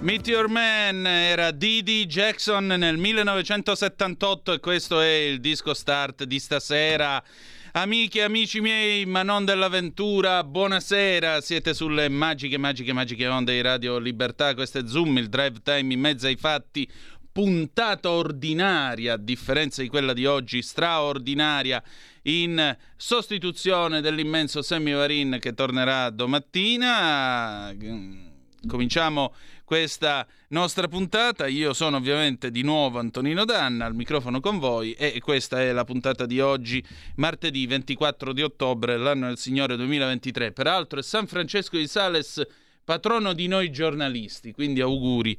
Your Man era Didi Jackson nel 1978 e questo è il disco start di stasera. Amiche e amici miei, ma non dell'avventura, buonasera. Siete sulle magiche, magiche, magiche onde di Radio Libertà. Questo è Zoom, il drive time in mezzo ai fatti. Puntata ordinaria, a differenza di quella di oggi, straordinaria, in sostituzione dell'immenso Sammy Varin che tornerà domattina. Cominciamo questa nostra puntata. Io sono ovviamente di nuovo Antonino Danna al microfono con voi e questa è la puntata di oggi, martedì 24 di ottobre, l'anno del Signore 2023. Peraltro è San Francesco di Sales, patrono di noi giornalisti, quindi auguri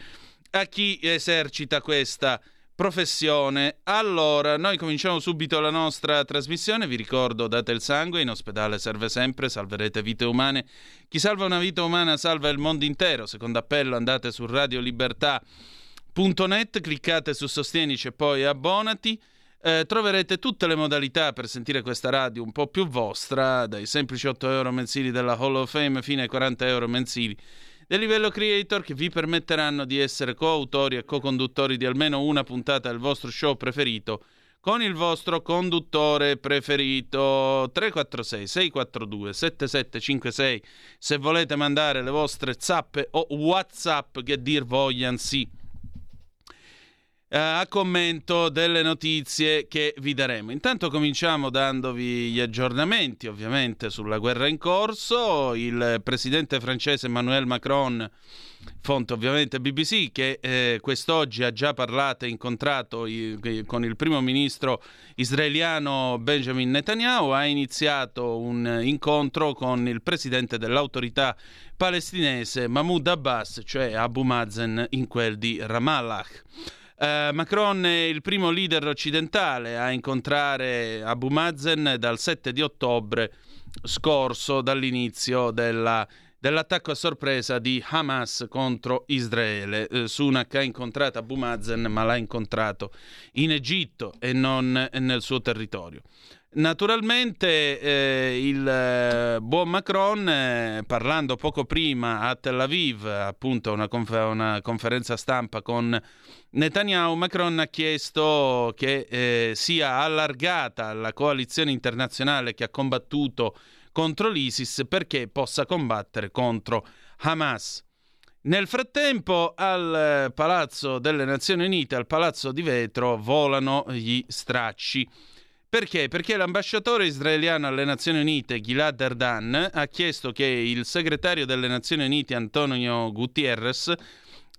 a chi esercita questa professione. Allora, noi cominciamo subito la nostra trasmissione. Vi ricordo, date il sangue, in ospedale serve sempre, salverete vite umane. Chi salva una vita umana salva il mondo intero. Secondo appello andate su radiolibertà.net, cliccate su Sostienici e poi abbonati. Eh, troverete tutte le modalità per sentire questa radio un po' più vostra, dai semplici 8 euro mensili della Hall of Fame fino ai 40 euro mensili del livello creator che vi permetteranno di essere coautori e co-conduttori di almeno una puntata del vostro show preferito con il vostro conduttore preferito. 346 642 7756 se volete mandare le vostre zappe o whatsapp che dir voglian sì eh, a commento delle notizie che vi daremo. Intanto cominciamo dandovi gli aggiornamenti ovviamente sulla guerra in corso. Il presidente francese Emmanuel Macron, fonte ovviamente BBC, che eh, quest'oggi ha già parlato e incontrato i, con il primo ministro israeliano Benjamin Netanyahu, ha iniziato un incontro con il presidente dell'autorità palestinese Mahmoud Abbas, cioè Abu Mazen in quel di Ramallah. Uh, Macron è il primo leader occidentale a incontrare Abu Mazen dal 7 di ottobre scorso, dall'inizio della, dell'attacco a sorpresa di Hamas contro Israele. Uh, Sunak ha incontrato Abu Mazen, ma l'ha incontrato in Egitto e non nel suo territorio. Naturalmente eh, il eh, buon Macron, eh, parlando poco prima a Tel Aviv, appunto una, confer- una, conferenza stampa con Netanyahu, Macron ha chiesto che eh, sia allargata la coalizione internazionale che ha combattuto contro l'ISIS perché possa combattere contro Hamas. Nel frattempo al Palazzo delle Nazioni Unite, al Palazzo di Vetro, volano gli stracci. Perché? Perché l'ambasciatore israeliano alle Nazioni Unite, Gilad Erdan, ha chiesto che il segretario delle Nazioni Unite, Antonio Gutierrez,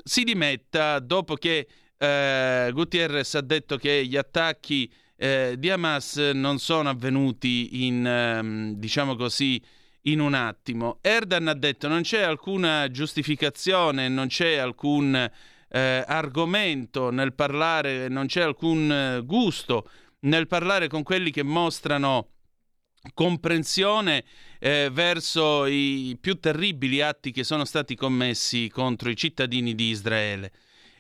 si dimetta dopo che eh, Gutierrez ha detto che gli attacchi eh, di Hamas non sono avvenuti in, ehm, diciamo così, in un attimo. Erdan ha detto non c'è alcuna giustificazione, non c'è alcun eh, argomento nel parlare, non c'è alcun eh, gusto nel parlare con quelli che mostrano comprensione eh, verso i più terribili atti che sono stati commessi contro i cittadini di Israele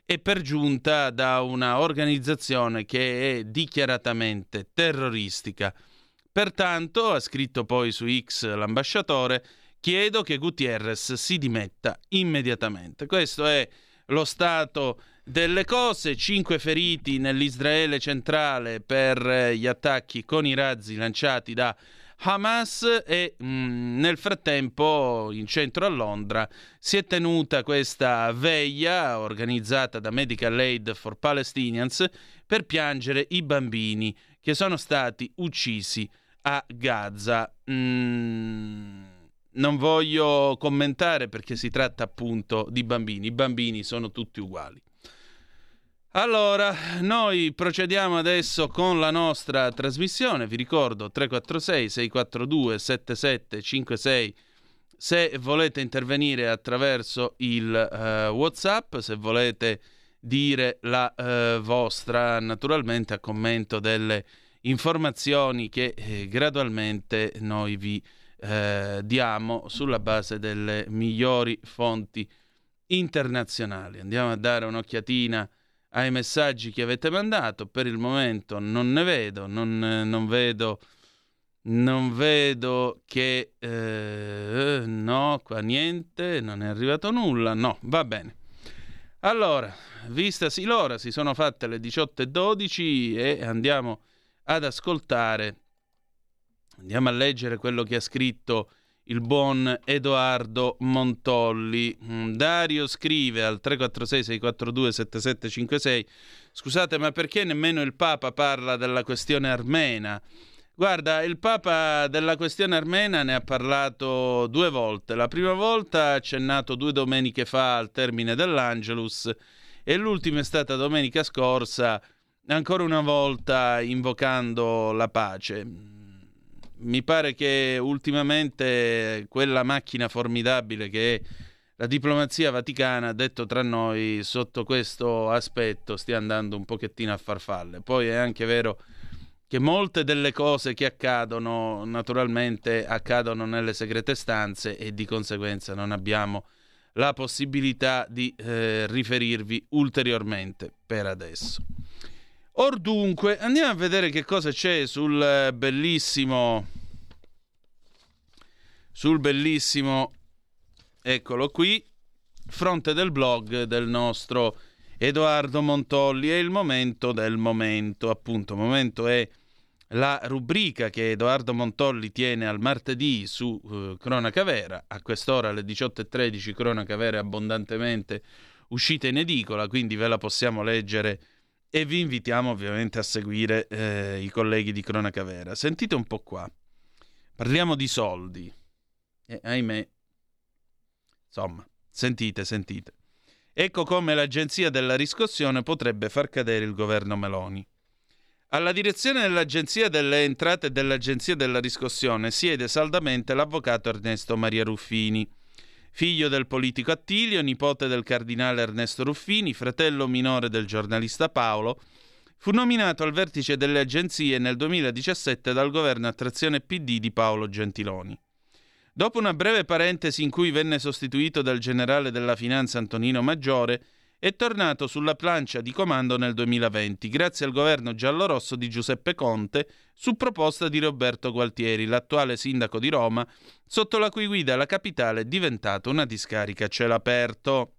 e per giunta da una organizzazione che è dichiaratamente terroristica. Pertanto, ha scritto poi su X l'ambasciatore, chiedo che Gutierrez si dimetta immediatamente. Questo è lo stato delle cose, cinque feriti nell'Israele centrale per eh, gli attacchi con i razzi lanciati da Hamas e mh, mm, nel frattempo in centro a Londra si è tenuta questa veglia organizzata da Medical Aid for Palestinians per piangere i bambini che sono stati uccisi a Gaza. Mm, non voglio commentare perché si tratta appunto di bambini, i bambini sono tutti uguali. Allora, noi procediamo adesso con la nostra trasmissione, vi ricordo 346 642 7756 se volete intervenire attraverso il uh, WhatsApp, se volete dire la uh, vostra naturalmente a commento delle informazioni che eh, gradualmente noi vi eh, diamo sulla base delle migliori fonti internazionali. Andiamo a dare un'occhiatina ai messaggi che avete mandato. Per il momento non ne vedo, non, non vedo, non vedo che... Eh, no, qua niente, non è arrivato nulla. No, va bene. Allora, vistasi l'ora, si sono fatte le 18.12 e andiamo ad ascoltare, andiamo a leggere quello che ha scritto il buon Edoardo Montolli. Mm, Dario scrive al 346 642 7756 Scusate, ma perché nemmeno il Papa parla della questione armena? Guarda, il Papa della questione armena ne ha parlato due volte. La prima volta accennato due domeniche fa al termine dell'Angelus e l'ultima è stata domenica scorsa, ancora una volta invocando la pace mi pare che ultimamente quella macchina formidabile che è la diplomazia vaticana, detto tra noi, sotto questo aspetto stia andando un pochettino a farfalle. Poi è anche vero che molte delle cose che accadono naturalmente accadono nelle segrete stanze e di conseguenza non abbiamo la possibilità di eh, riferirvi ulteriormente per adesso. Or dunque, andiamo a vedere che cosa c'è sul eh, bellissimo sul bellissimo eccolo qui fronte del blog del nostro Edoardo Montolli. È il momento del momento appunto. Momento è la rubrica che Edoardo Montolli tiene al martedì su uh, Cronaca Vera. A quest'ora alle 18.13 Cronaca Vera è abbondantemente uscita in edicola quindi ve la possiamo leggere e vi invitiamo ovviamente a seguire eh, i colleghi di Cronaca Vera. Sentite un po' qua. Parliamo di soldi. E ahimè, insomma, sentite, sentite. Ecco come l'agenzia della riscossione potrebbe far cadere il governo Meloni. Alla direzione dell'Agenzia delle Entrate e dell'Agenzia della Riscossione siede saldamente l'avvocato Ernesto Maria Ruffini, figlio del politico Attilio, nipote del cardinale Ernesto Ruffini, fratello minore del giornalista Paolo, fu nominato al vertice delle agenzie nel 2017 dal governo a trazione PD di Paolo Gentiloni. Dopo una breve parentesi in cui venne sostituito dal generale della finanza Antonino Maggiore, è tornato sulla plancia di comando nel 2020, grazie al governo giallorosso di Giuseppe Conte, su proposta di Roberto Gualtieri, l'attuale sindaco di Roma, sotto la cui guida la capitale è diventata una discarica a cielo aperto.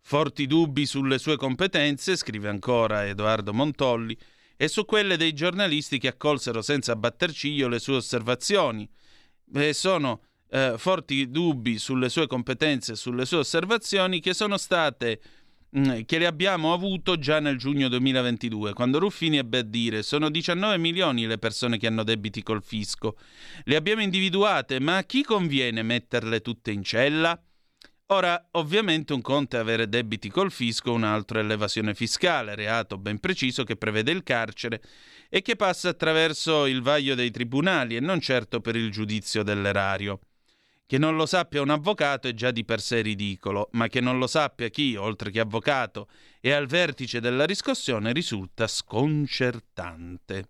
Forti dubbi sulle sue competenze, scrive ancora Edoardo Montolli, e su quelle dei giornalisti che accolsero senza batter ciglio le sue osservazioni. E sono eh, forti dubbi sulle sue competenze e sulle sue osservazioni che sono state mm, che le abbiamo avuto già nel giugno 2022, quando Ruffini ebbe a dire sono 19 milioni le persone che hanno debiti col fisco. Le abbiamo individuate, ma a chi conviene metterle tutte in cella? Ora, ovviamente un conto è avere debiti col fisco, un altro è l'evasione fiscale, reato ben preciso che prevede il carcere e che passa attraverso il vaglio dei tribunali e non certo per il giudizio dell'erario. Che non lo sappia un avvocato è già di per sé ridicolo, ma che non lo sappia chi, oltre che avvocato, è al vertice della riscossione risulta sconcertante.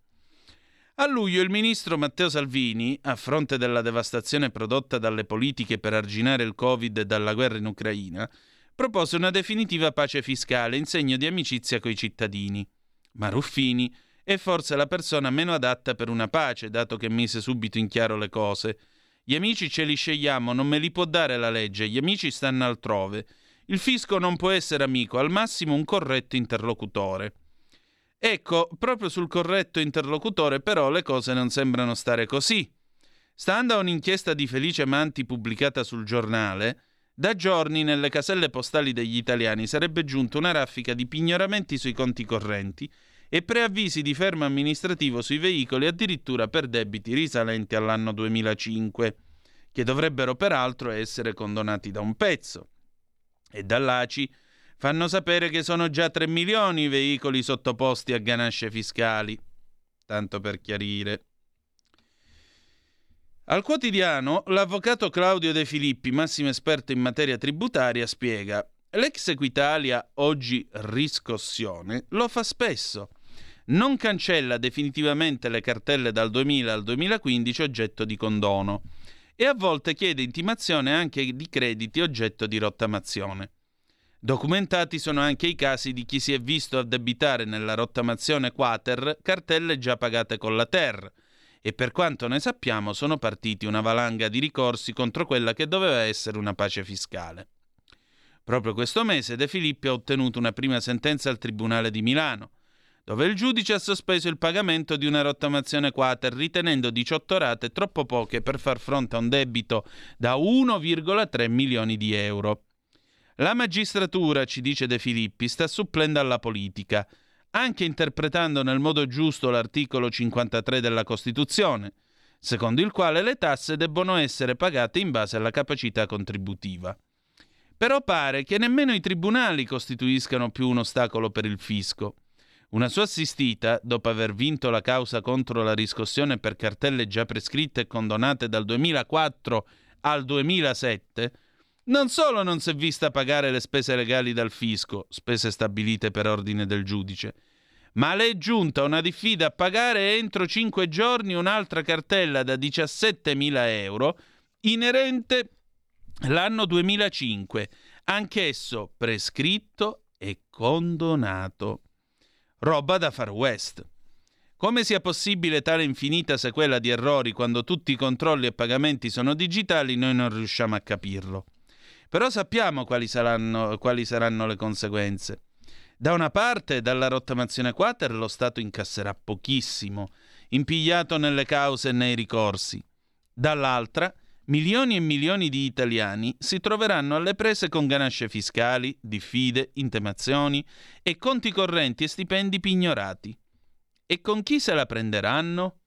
A luglio il ministro Matteo Salvini, a fronte della devastazione prodotta dalle politiche per arginare il Covid e dalla guerra in Ucraina, propose una definitiva pace fiscale in segno di amicizia coi cittadini. Ma Ruffini è forse la persona meno adatta per una pace, dato che mise subito in chiaro le cose gli amici ce li scegliamo, non me li può dare la legge, gli amici stanno altrove. Il fisco non può essere amico, al massimo un corretto interlocutore. Ecco, proprio sul corretto interlocutore però le cose non sembrano stare così. Stando a un'inchiesta di Felice Manti pubblicata sul giornale, da giorni nelle caselle postali degli italiani sarebbe giunta una raffica di pignoramenti sui conti correnti e preavvisi di fermo amministrativo sui veicoli addirittura per debiti risalenti all'anno 2005, che dovrebbero peraltro essere condonati da un pezzo. E dall'ACI fanno sapere che sono già 3 milioni i veicoli sottoposti a ganasce fiscali. Tanto per chiarire. Al quotidiano, l'avvocato Claudio De Filippi, massimo esperto in materia tributaria, spiega L'ex Equitalia, oggi riscossione, lo fa spesso non cancella definitivamente le cartelle dal 2000 al 2015 oggetto di condono e a volte chiede intimazione anche di crediti oggetto di rottamazione. Documentati sono anche i casi di chi si è visto addebitare nella rottamazione quater cartelle già pagate con la Ter e per quanto ne sappiamo sono partiti una valanga di ricorsi contro quella che doveva essere una pace fiscale. Proprio questo mese De Filippi ha ottenuto una prima sentenza al Tribunale di Milano dove il giudice ha sospeso il pagamento di una rottamazione quater ritenendo 18 rate troppo poche per far fronte a un debito da 1,3 milioni di euro. La magistratura, ci dice De Filippi, sta supplendo alla politica, anche interpretando nel modo giusto l'articolo 53 della Costituzione, secondo il quale le tasse debbono essere pagate in base alla capacità contributiva. Però pare che nemmeno i tribunali costituiscano più un ostacolo per il fisco. Una sua assistita, dopo aver vinto la causa contro la riscossione per cartelle già prescritte e condonate dal 2004 al 2007, non solo non si è vista pagare le spese legali dal fisco, spese stabilite per ordine del giudice, ma le è giunta una diffida a pagare entro 5 giorni un'altra cartella da 17.000 euro inerente l'anno 2005, anch'esso prescritto e condonato roba da far west. Come sia possibile tale infinita sequela di errori quando tutti i controlli e pagamenti sono digitali, noi non riusciamo a capirlo. Però sappiamo quali saranno, quali saranno le conseguenze. Da una parte, dalla rottamazione quater lo Stato incasserà pochissimo, impigliato nelle cause e nei ricorsi. Dall'altra, milioni e milioni di italiani si troveranno alle prese con ganasce fiscali, diffide, intemazioni e conti correnti e stipendi pignorati. E con chi se la prenderanno?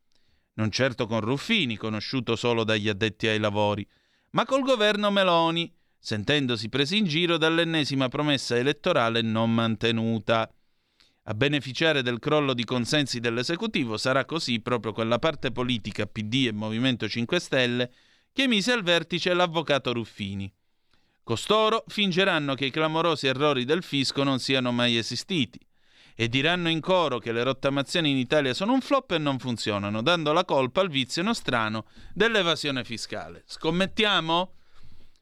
Non certo con Ruffini, conosciuto solo dagli addetti ai lavori, ma col governo Meloni, sentendosi presi in giro dall'ennesima promessa elettorale non mantenuta. A beneficiare del crollo di consensi dell'esecutivo sarà così proprio quella parte politica PD e Movimento 5 Stelle che mise al vertice l'avvocato Ruffini. Costoro fingeranno che i clamorosi errori del fisco non siano mai esistiti e diranno in coro che le rottamazioni in Italia sono un flop e non funzionano, dando la colpa al vizio nostrano dell'evasione fiscale. Scommettiamo?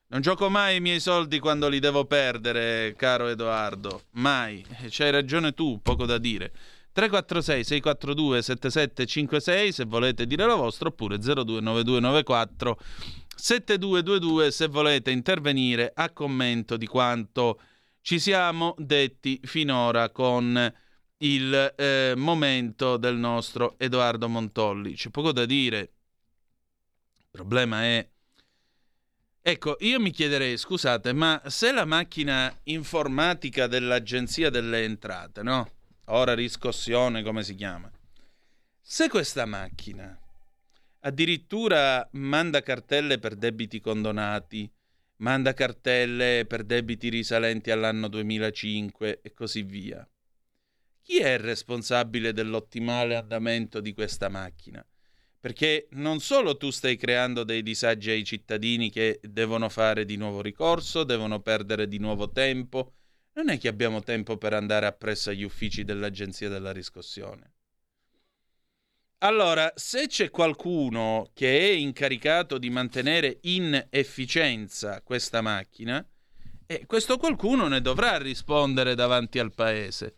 Non gioco mai i miei soldi quando li devo perdere, caro Edoardo. Mai. C'hai ragione tu, poco da dire. 346 642 7756 se volete dire la vostra oppure 029294 7222 se volete intervenire a commento di quanto ci siamo detti finora con il eh, momento del nostro Edoardo Montolli. C'è poco da dire. Il problema è Ecco, io mi chiederei, scusate, ma se la macchina informatica dell'Agenzia delle Entrate, no? Ora riscossione, come si chiama? Se questa macchina addirittura manda cartelle per debiti condonati, manda cartelle per debiti risalenti all'anno 2005 e così via, chi è il responsabile dell'ottimale andamento di questa macchina? perché non solo tu stai creando dei disagi ai cittadini che devono fare di nuovo ricorso, devono perdere di nuovo tempo, non è che abbiamo tempo per andare appresso agli uffici dell'Agenzia della riscossione. Allora, se c'è qualcuno che è incaricato di mantenere in efficienza questa macchina, eh, questo qualcuno ne dovrà rispondere davanti al paese.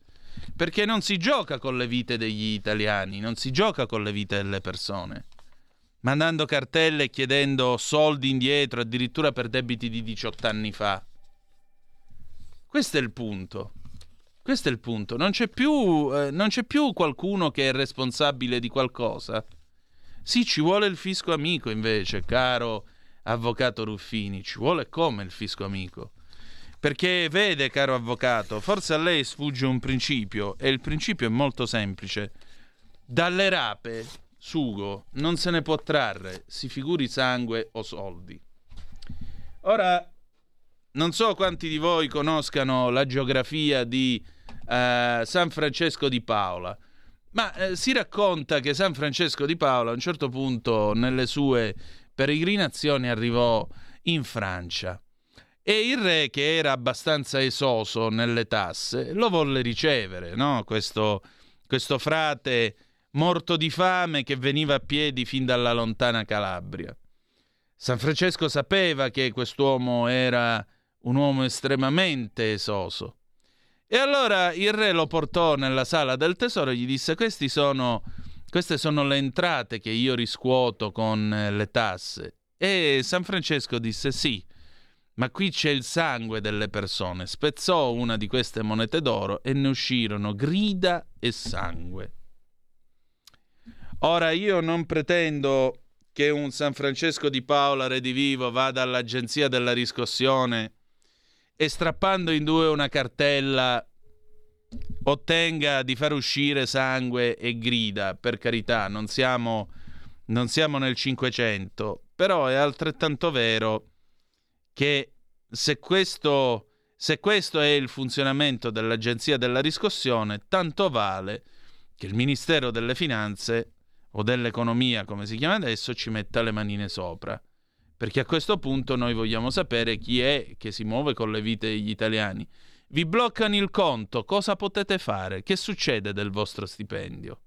Perché non si gioca con le vite degli italiani, non si gioca con le vite delle persone. Mandando cartelle e chiedendo soldi indietro, addirittura per debiti di 18 anni fa. Questo è il punto. Questo è il punto. Non c'è più, eh, non c'è più qualcuno che è responsabile di qualcosa. Sì, ci vuole il fisco amico invece, caro avvocato Ruffini. Ci vuole come il fisco amico? Perché vede, caro avvocato, forse a lei sfugge un principio e il principio è molto semplice. Dalle rape, sugo, non se ne può trarre, si figuri sangue o soldi. Ora, non so quanti di voi conoscano la geografia di uh, San Francesco di Paola, ma uh, si racconta che San Francesco di Paola a un certo punto nelle sue peregrinazioni arrivò in Francia e il re, che era abbastanza esoso nelle tasse, lo volle ricevere, no? questo, questo frate morto di fame che veniva a piedi fin dalla lontana Calabria. San Francesco sapeva che quest'uomo era un uomo estremamente esoso. E allora il re lo portò nella sala del tesoro e gli disse: sono, Queste sono le entrate che io riscuoto con eh, le tasse. E San Francesco disse: Sì, ma qui c'è il sangue delle persone. Spezzò una di queste monete d'oro e ne uscirono grida e sangue. Ora io non pretendo che un San Francesco di Paola redivivo vada all'agenzia della riscossione e strappando in due una cartella ottenga di far uscire sangue e grida. Per carità, non siamo, non siamo nel Cinquecento, però è altrettanto vero che se questo, se questo è il funzionamento dell'Agenzia della riscossione, tanto vale che il Ministero delle Finanze o dell'Economia, come si chiama adesso, ci metta le manine sopra. Perché a questo punto noi vogliamo sapere chi è che si muove con le vite degli italiani. Vi bloccano il conto, cosa potete fare? Che succede del vostro stipendio?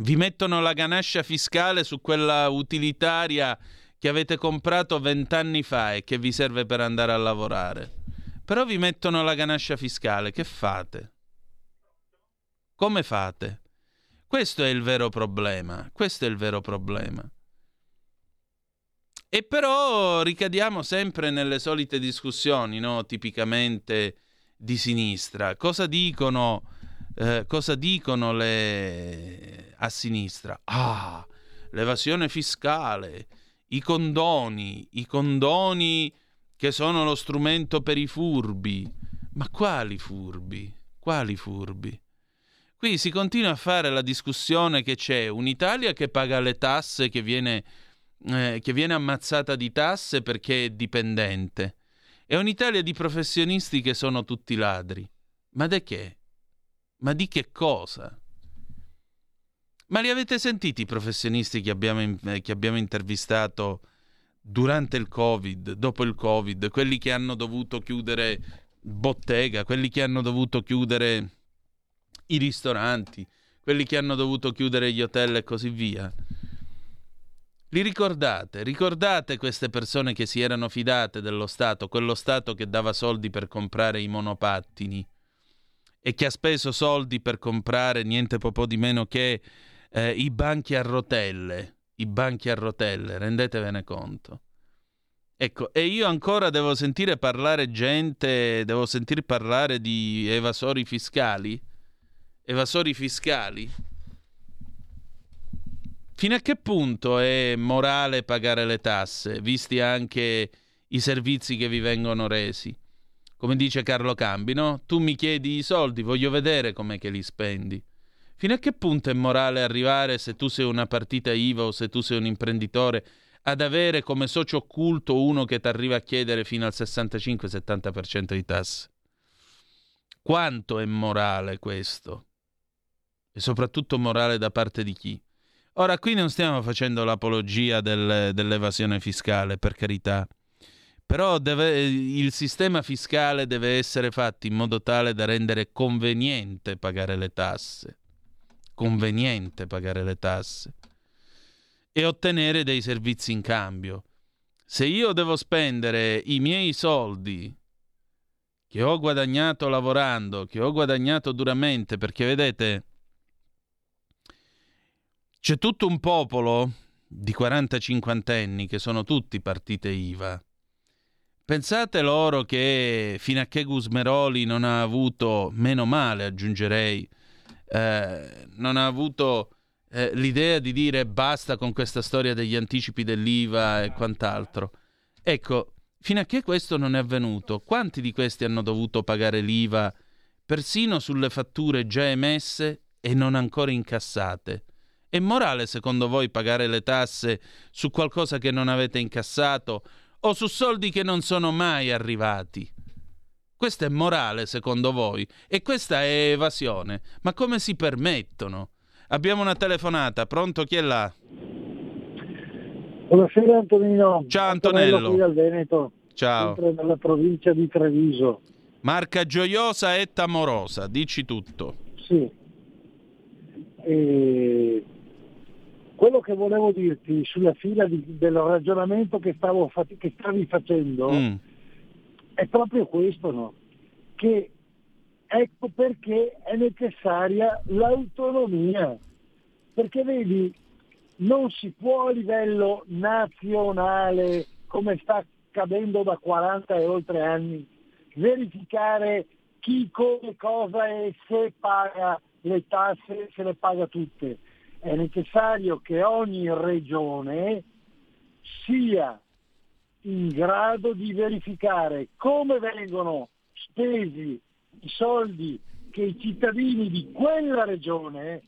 Vi mettono la ganascia fiscale su quella utilitaria che avete comprato vent'anni fa e che vi serve per andare a lavorare. Però vi mettono la ganascia fiscale, che fate? Come fate? Questo è il vero problema, questo è il vero problema. E però ricadiamo sempre nelle solite discussioni, no? tipicamente di sinistra. Cosa dicono, eh, cosa dicono le... a sinistra? Ah, l'evasione fiscale, i condoni, i condoni che sono lo strumento per i furbi. Ma quali furbi? Quali furbi? Qui si continua a fare la discussione che c'è un'Italia che paga le tasse, che viene, eh, che viene ammazzata di tasse perché è dipendente, e un'Italia di professionisti che sono tutti ladri. Ma di che? Ma di che cosa? Ma li avete sentiti i professionisti che abbiamo, eh, che abbiamo intervistato durante il Covid, dopo il Covid, quelli che hanno dovuto chiudere bottega, quelli che hanno dovuto chiudere i ristoranti, quelli che hanno dovuto chiudere gli hotel e così via. Li ricordate? Ricordate queste persone che si erano fidate dello Stato, quello Stato che dava soldi per comprare i monopattini e che ha speso soldi per comprare niente po' di meno che eh, i banchi a rotelle, i banchi a rotelle, rendetevene conto. Ecco, e io ancora devo sentire parlare gente, devo sentire parlare di evasori fiscali? Evasori fiscali? Fino a che punto è morale pagare le tasse, visti anche i servizi che vi vengono resi? Come dice Carlo Cambi, no? Tu mi chiedi i soldi, voglio vedere com'è che li spendi. Fino a che punto è morale arrivare, se tu sei una partita IVA o se tu sei un imprenditore, ad avere come socio occulto uno che ti arriva a chiedere fino al 65-70% di tasse? Quanto è morale questo? E soprattutto morale da parte di chi? Ora, qui non stiamo facendo l'apologia del, dell'evasione fiscale, per carità. Però deve, il sistema fiscale deve essere fatto in modo tale da rendere conveniente pagare le tasse conveniente pagare le tasse e ottenere dei servizi in cambio. Se io devo spendere i miei soldi che ho guadagnato lavorando, che ho guadagnato duramente, perché vedete, c'è tutto un popolo di 40-50 anni che sono tutti partite IVA. Pensate loro che fino a che Gusmeroli non ha avuto, meno male aggiungerei, eh, non ha avuto eh, l'idea di dire basta con questa storia degli anticipi dell'IVA e quant'altro. Ecco, fino a che questo non è avvenuto, quanti di questi hanno dovuto pagare l'IVA persino sulle fatture già emesse e non ancora incassate? È morale secondo voi pagare le tasse su qualcosa che non avete incassato o su soldi che non sono mai arrivati? Questo è morale secondo voi? E questa è evasione? Ma come si permettono? Abbiamo una telefonata, pronto? Chi è là? Buonasera Antonino. Ciao Antonello. Qui dal Veneto. Ciao. Sempre nella provincia di Treviso. Marca gioiosa e tamorosa, dici tutto. Sì. E quello che volevo dirti sulla fila di, del ragionamento che, stavo, che stavi facendo mm è proprio questo, no? Che ecco perché è necessaria l'autonomia. Perché vedi, non si può a livello nazionale, come sta accadendo da 40 e oltre anni, verificare chi, come, cosa e se paga le tasse, se le paga tutte. È necessario che ogni regione sia in grado di verificare come vengono spesi i soldi che i cittadini di quella regione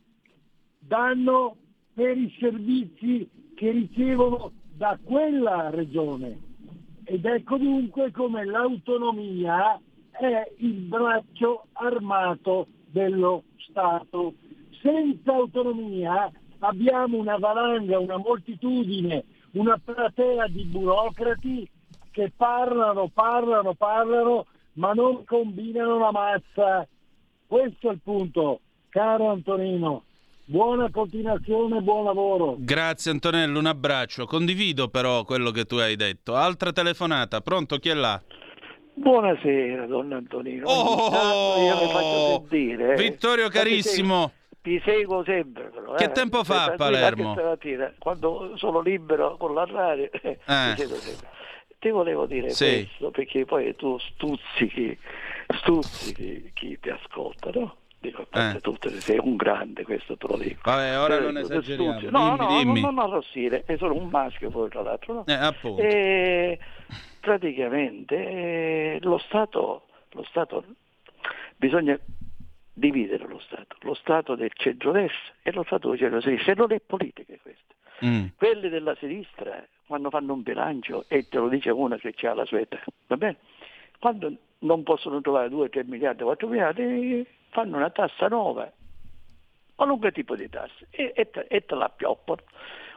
danno per i servizi che ricevono da quella regione. Ed ecco dunque come l'autonomia è il braccio armato dello Stato. Senza autonomia abbiamo una valanga, una moltitudine una platea di burocrati che parlano, parlano, parlano, ma non combinano la mazza. Questo è il punto, caro Antonino. Buona continuazione, buon lavoro. Grazie Antonello, un abbraccio. Condivido però quello che tu hai detto. Altra telefonata, pronto? Chi è là? Buonasera, don Antonino. Oh, io le faccio sentire. Vittorio carissimo ti seguo sempre. Però, che eh. tempo fa a Palermo? Stamattina, quando sono libero con la radio, eh. ti seguo sempre. Ti volevo dire sì. questo perché poi tu stuzzichi, stuzzichi chi ti ascolta, no? dico, eh. tu sei un grande, questo te lo dico. Vabbè, ora eh, non esageriamo. No, dimmi, no, dimmi. non, arrossire, è solo un maschio poi tra l'altro. No? Eh, appunto. E praticamente eh, lo Stato, lo Stato, bisogna dividere lo Stato, lo Stato del centro-destra e lo Stato del centro-sinistra, e non è politica questo. Mm. Quelli della sinistra, quando fanno un bilancio, e te lo dice una che ha la sua età, va bene? Quando non possono trovare 2, 3 miliardi, 4 miliardi, fanno una tassa nuova, qualunque tipo di tassa, e, e, te, e te la pioppano.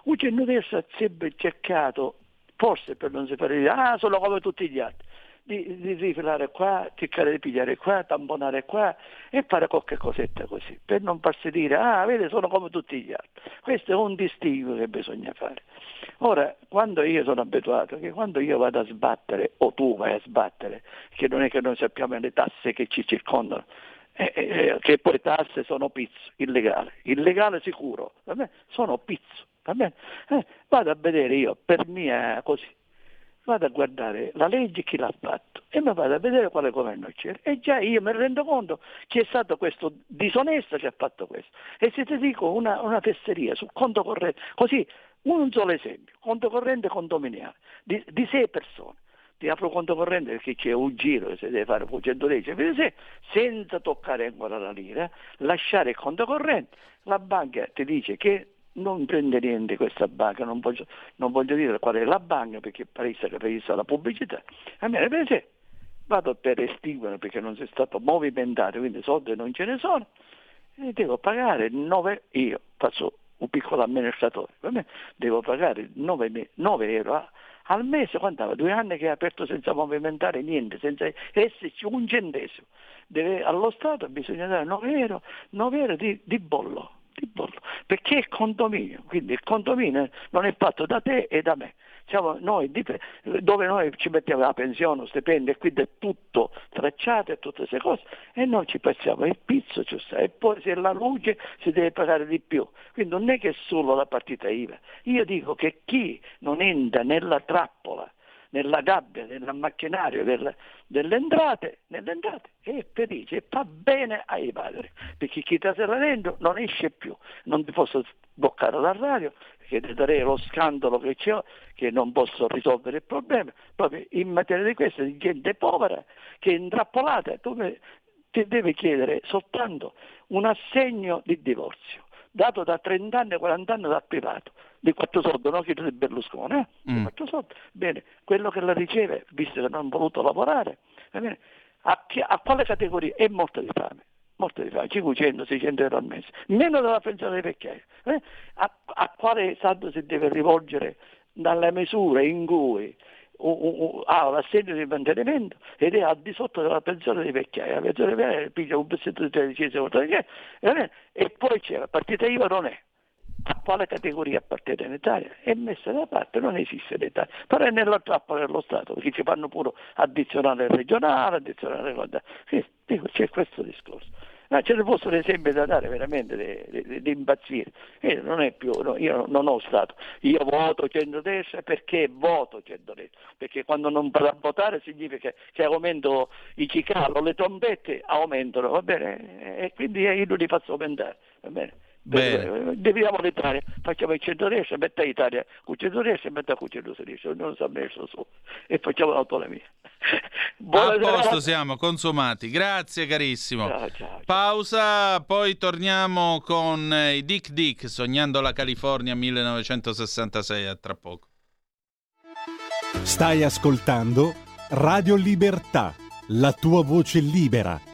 Un centro-destra sempre cercato, forse per non sapere dire, ah, sono come tutti gli altri, di, di rifilare qua, cercare di pigliare qua, tamponare qua e fare qualche cosetta così, per non farsi dire, ah, vedi, sono come tutti gli altri. Questo è un distinguo che bisogna fare. Ora, quando io sono abituato, che quando io vado a sbattere, o tu vai a sbattere, che non è che noi sappiamo le tasse che ci circondano, eh, eh, eh che poi tasse sono pizzo, illegale, illegale sicuro, sono pizzo, eh, vado a vedere io per mia così, vado a guardare la legge chi l'ha fatto e mi vado a vedere quale governo c'era. E già io mi rendo conto che è stato questo disonesto che ha fatto questo. E se ti dico una, una fesseria sul conto corrente così un solo esempio conto corrente condominiale di, di sei persone. Ti apro conto corrente perché c'è un giro se deve fare un 110 senza toccare ancora la lira lasciare il conto corrente. La banca ti dice che non prende niente questa banca, non voglio, non voglio dire qual è la banca perché parisse che la pubblicità. A me esempio vado per estinguere perché non si è stato movimentato, quindi soldi non ce ne sono, e devo pagare 9, io faccio un piccolo amministratore, devo pagare 9, 9 euro al mese, quando due anni che è aperto senza movimentare niente, senza esserci un centesimo. Deve, allo Stato bisogna dare 9 euro, 9 euro di, di bollo di bollo, perché è condominio, quindi il condominio non è fatto da te e da me. Siamo noi, dove noi ci mettiamo la pensione, stipendio, e quindi è tutto tracciato e tutte queste cose, e noi ci passiamo il pizzo, cioè, e poi se la luce si deve pagare di più. Quindi non è che è solo la partita IVA. Io dico che chi non entra nella trappola nella gabbia, nel macchinario del, delle entrate, nelle entrate è felice e fa bene ai padri, perché chi sta serrando non esce più, non ti posso bloccare la radio, perché ti darei lo scandalo che c'è, che non posso risolvere il problema, proprio in materia di questo, di gente povera, che è intrappolata, tu ti devi chiedere soltanto un assegno di divorzio dato da 30 anni, 40 anni dal privato, di quattro soldi, no? Che di Berlusconi, eh? Mm. Di soldi. Bene, quello che la riceve, visto che non ha voluto lavorare, a, chi, a, quale categoria? È morto di fame. Morto di fame, 500-600 euro al mese, meno della pensione dei vecchiai. Eh? A, a quale stato si deve rivolgere dalle misure in cui ha l'assegno di mantenimento ed è al di sotto della pensione dei vecchiai, la pensione dei vecchiai piglia un pezzetto di tredicesimo e poi c'è la partita IVA non è. A quale categoria appartiene in Italia? È messa da parte, non esiste in Italia, però è nella trappola dello Stato, perché ci fanno pure addizionale regionale, addizionale dico, c'è questo discorso. Ma ce ne possono esempi da dare veramente di, impazzire. Io non, più, no, io non ho Stato, io voto centrodestra perché voto centrodestra, perché quando non vado a votare significa che aumento i cicalo, le trombette aumentano, va bene? E quindi io li faccio aumentare, va bene? Bene. Deviamo l'Italia, facciamo il centro-destra, metta l'Italia con il centro-destra e metta con il centro-sinistra, si è messo su e facciamo l'autonomia. A posto siamo consumati, grazie carissimo. Ciao, ciao, ciao. Pausa, poi torniamo con i Dick Dick, Sognando la California 1966, a tra poco. Stai ascoltando Radio Libertà, la tua voce libera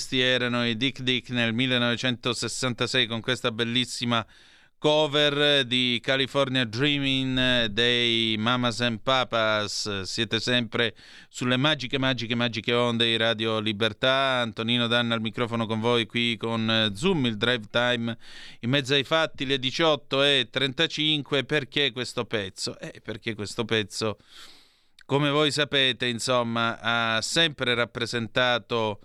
Questi erano i Dick Dick nel 1966 con questa bellissima cover di California Dreaming dei Mamas and Papas. Siete sempre sulle magiche, magiche, magiche onde di Radio Libertà. Antonino Danna al microfono con voi qui con Zoom, il drive time in mezzo ai fatti, le 18 e 35. Perché questo pezzo? Eh, perché questo pezzo, come voi sapete, insomma, ha sempre rappresentato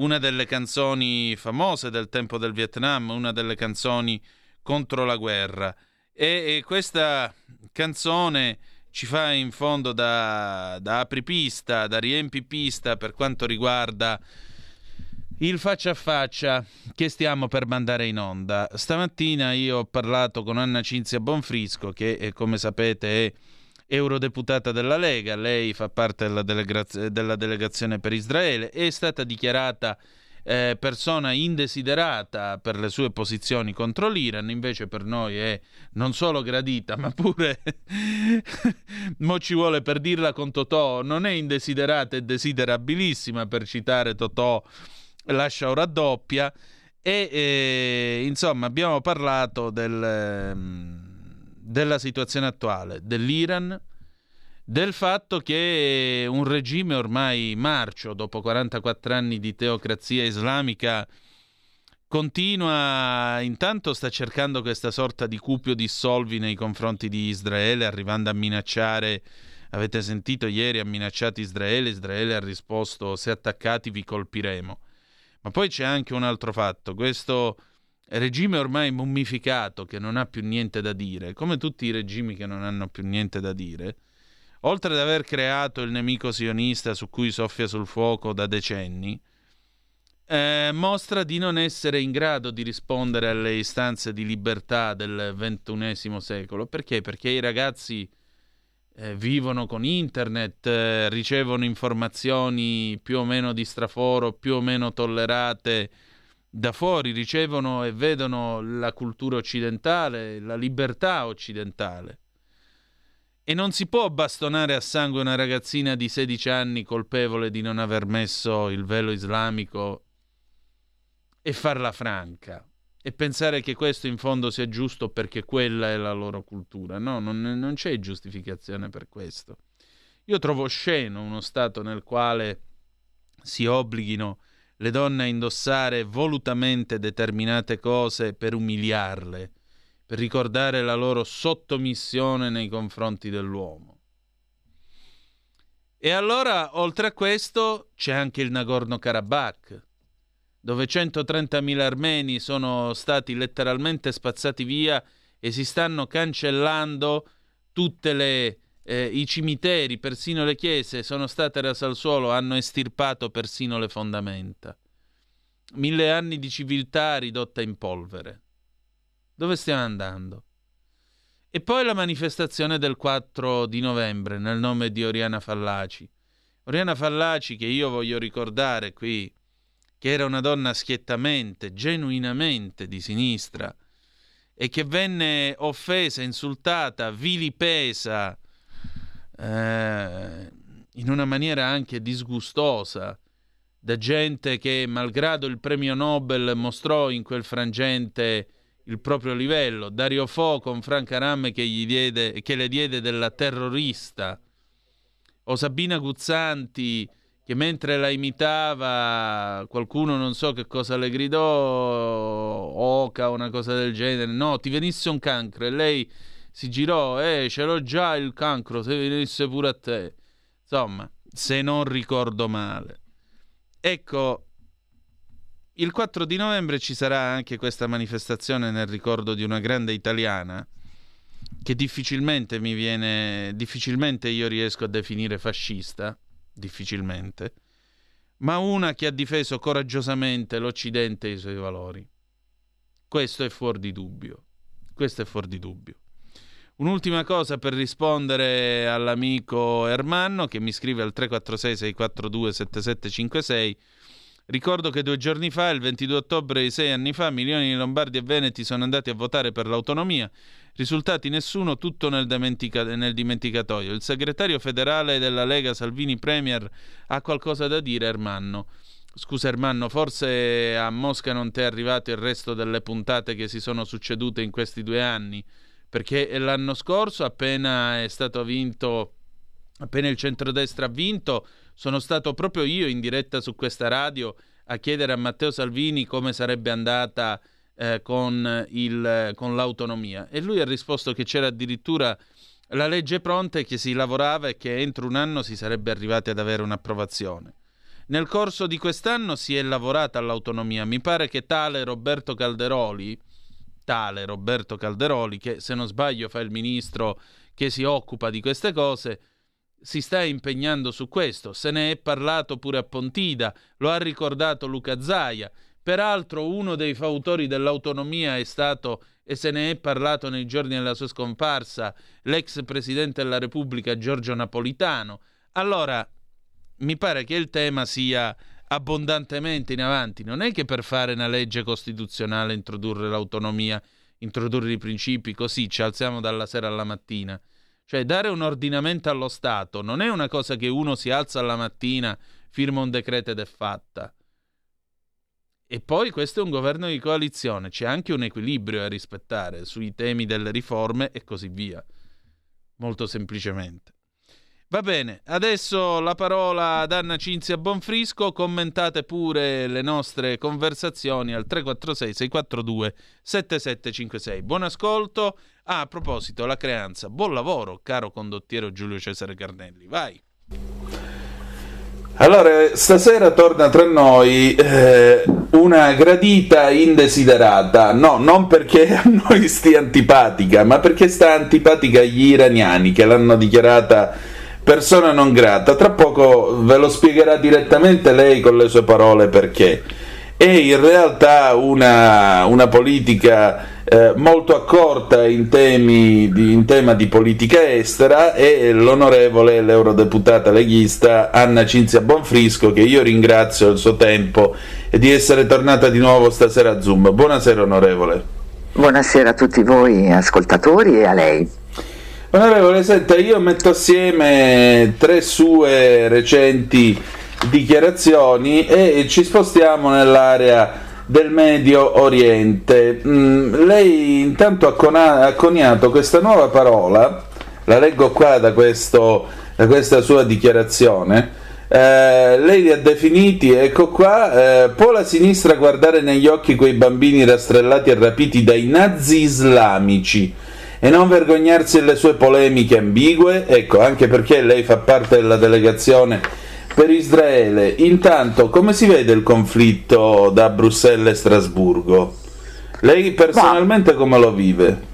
una delle canzoni famose del tempo del Vietnam, una delle canzoni contro la guerra. E, e questa canzone ci fa in fondo da, da apripista, da riempipista per quanto riguarda il faccia a faccia che stiamo per mandare in onda. Stamattina io ho parlato con Anna Cinzia Bonfrisco, che eh, come sapete è eurodeputata della Lega, lei fa parte della, delega- della delegazione per Israele, è stata dichiarata eh, persona indesiderata per le sue posizioni contro l'Iran, invece per noi è non solo gradita, ma pure, mo ci vuole per dirla con Totò, non è indesiderata, è desiderabilissima, per citare Totò, lascia ora doppia. E eh, insomma abbiamo parlato del... Della situazione attuale dell'Iran, del fatto che un regime ormai marcio, dopo 44 anni di teocrazia islamica, continua, intanto sta cercando questa sorta di cupio dissolvi nei confronti di Israele, arrivando a minacciare, avete sentito ieri, ha minacciato Israele, Israele ha risposto se attaccati vi colpiremo. Ma poi c'è anche un altro fatto, questo regime ormai mummificato che non ha più niente da dire, come tutti i regimi che non hanno più niente da dire, oltre ad aver creato il nemico sionista su cui soffia sul fuoco da decenni, eh, mostra di non essere in grado di rispondere alle istanze di libertà del XXI secolo. Perché? Perché i ragazzi eh, vivono con internet, eh, ricevono informazioni più o meno di straforo, più o meno tollerate da fuori ricevono e vedono la cultura occidentale, la libertà occidentale. E non si può bastonare a sangue una ragazzina di 16 anni colpevole di non aver messo il velo islamico e farla franca e pensare che questo in fondo sia giusto perché quella è la loro cultura. No, non, non c'è giustificazione per questo. Io trovo sceno uno Stato nel quale si obblighino le donne a indossare volutamente determinate cose per umiliarle, per ricordare la loro sottomissione nei confronti dell'uomo. E allora, oltre a questo, c'è anche il Nagorno-Karabakh, dove 130.000 armeni sono stati letteralmente spazzati via e si stanno cancellando tutte le eh, i cimiteri, persino le chiese, sono state rase al suolo, hanno estirpato persino le fondamenta. Mille anni di civiltà ridotta in polvere. Dove stiamo andando? E poi la manifestazione del 4 di novembre nel nome di Oriana Fallaci. Oriana Fallaci che io voglio ricordare qui, che era una donna schiettamente, genuinamente di sinistra e che venne offesa, insultata, vilipesa eh, in una maniera anche disgustosa da gente che, malgrado il premio Nobel, mostrò in quel frangente il proprio livello. Dario Fo con Franca Ramme che, diede, che le diede della terrorista. O Sabina Guzzanti che mentre la imitava qualcuno non so che cosa le gridò, oca o una cosa del genere. No, ti venisse un cancro e lei si girò, eh, ce l'ho già il cancro, se venisse pure a te. Insomma, se non ricordo male. Ecco, il 4 di novembre ci sarà anche questa manifestazione nel ricordo di una grande italiana che difficilmente mi viene, difficilmente io riesco a definire fascista, difficilmente, ma una che ha difeso coraggiosamente l'Occidente e i suoi valori. Questo è fuori di dubbio. Questo è fuori di dubbio. Un'ultima cosa per rispondere all'amico Ermanno che mi scrive al 346 642 7756 Ricordo che due giorni fa, il 22 ottobre di sei anni fa, milioni di lombardi e veneti sono andati a votare per l'autonomia. Risultati nessuno, tutto nel, dimentica- nel dimenticatoio. Il segretario federale della Lega Salvini Premier ha qualcosa da dire, Ermanno. Scusa Ermanno, forse a Mosca non ti è arrivato il resto delle puntate che si sono succedute in questi due anni? Perché l'anno scorso, appena è stato vinto, appena il centrodestra ha vinto, sono stato proprio io in diretta su questa radio a chiedere a Matteo Salvini come sarebbe andata eh, con, il, con l'autonomia e lui ha risposto che c'era addirittura la legge pronta e che si lavorava e che entro un anno si sarebbe arrivati ad avere un'approvazione. Nel corso di quest'anno si è lavorata all'autonomia. Mi pare che tale Roberto Calderoli, tale Roberto Calderoli, che se non sbaglio fa il ministro che si occupa di queste cose, si sta impegnando su questo, se ne è parlato pure a Pontida, lo ha ricordato Luca Zaia. Peraltro uno dei fautori dell'autonomia è stato, e se ne è parlato nei giorni della sua scomparsa, l'ex presidente della Repubblica Giorgio Napolitano. Allora, mi pare che il tema sia abbondantemente in avanti. Non è che per fare una legge costituzionale introdurre l'autonomia, introdurre i principi così ci alziamo dalla sera alla mattina. Cioè dare un ordinamento allo Stato non è una cosa che uno si alza alla mattina, firma un decreto ed è fatta. E poi questo è un governo di coalizione, c'è anche un equilibrio a rispettare sui temi delle riforme e così via. Molto semplicemente. Va bene, adesso la parola ad Anna Cinzia Bonfrisco, commentate pure le nostre conversazioni al 346 642 7756. Buon ascolto. Ah, a proposito, la creanza. Buon lavoro, caro condottiero Giulio Cesare Carnelli. Vai. Allora, stasera torna tra noi eh, una gradita indesiderata, no, non perché a noi stia antipatica, ma perché sta antipatica agli iraniani che l'hanno dichiarata persona non grata. Tra poco ve lo spiegherà direttamente lei con le sue parole perché. È in realtà una, una politica eh, molto accorta in, temi di, in tema di politica estera e l'onorevole, l'eurodeputata leghista Anna Cinzia Bonfrisco, che io ringrazio il suo tempo e di essere tornata di nuovo stasera a Zoom. Buonasera onorevole. Buonasera a tutti voi ascoltatori e a lei. Onorevole, senta, io metto assieme tre sue recenti dichiarazioni e ci spostiamo nell'area del Medio Oriente. Mm, lei intanto ha, cona- ha, coniato questa nuova parola, la leggo qua da, questo, da questa sua dichiarazione. Eh, lei li ha definiti, ecco qua, eh, può la sinistra guardare negli occhi quei bambini rastrellati e rapiti dai nazi islamici? E non vergognarsi delle sue polemiche ambigue, ecco, anche perché lei fa parte della delegazione per Israele. Intanto, come si vede il conflitto da Bruxelles e Strasburgo? Lei personalmente come lo vive?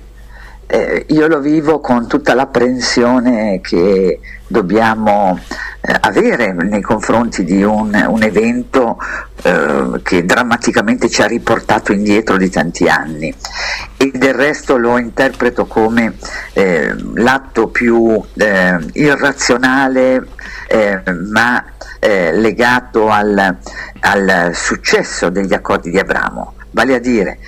Eh, io lo vivo con tutta l'apprensione che dobbiamo eh, avere nei confronti di un, un evento eh, che drammaticamente ci ha riportato indietro di tanti anni. E del resto lo interpreto come eh, l'atto più eh, irrazionale eh, ma legato al, al successo degli accordi di Abramo, vale a dire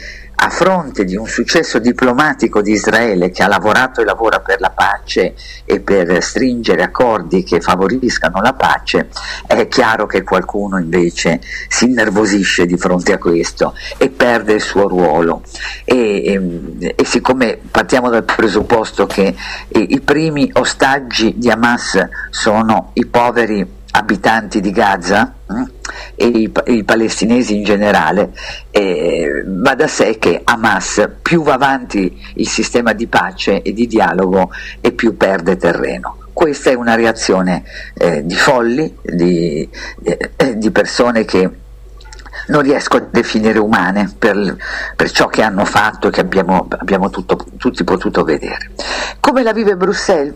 a fronte di un successo diplomatico di Israele che ha lavorato e lavora per la pace e per stringere accordi che favoriscano la pace, è chiaro che qualcuno invece si innervosisce di fronte a questo e perde il suo ruolo. E, e, e siccome partiamo dal presupposto che i, i primi ostaggi di Hamas sono i poveri abitanti di Gaza eh, e i, i, palestinesi in generale, eh, va da sé che Hamas più va avanti il sistema di pace e di dialogo e più perde terreno. Questa è una reazione eh, di folli, di, eh, di persone che non riesco a definire umane per, per ciò che hanno fatto e che abbiamo, abbiamo tutto, tutti potuto vedere. Come la vive Bruxelles?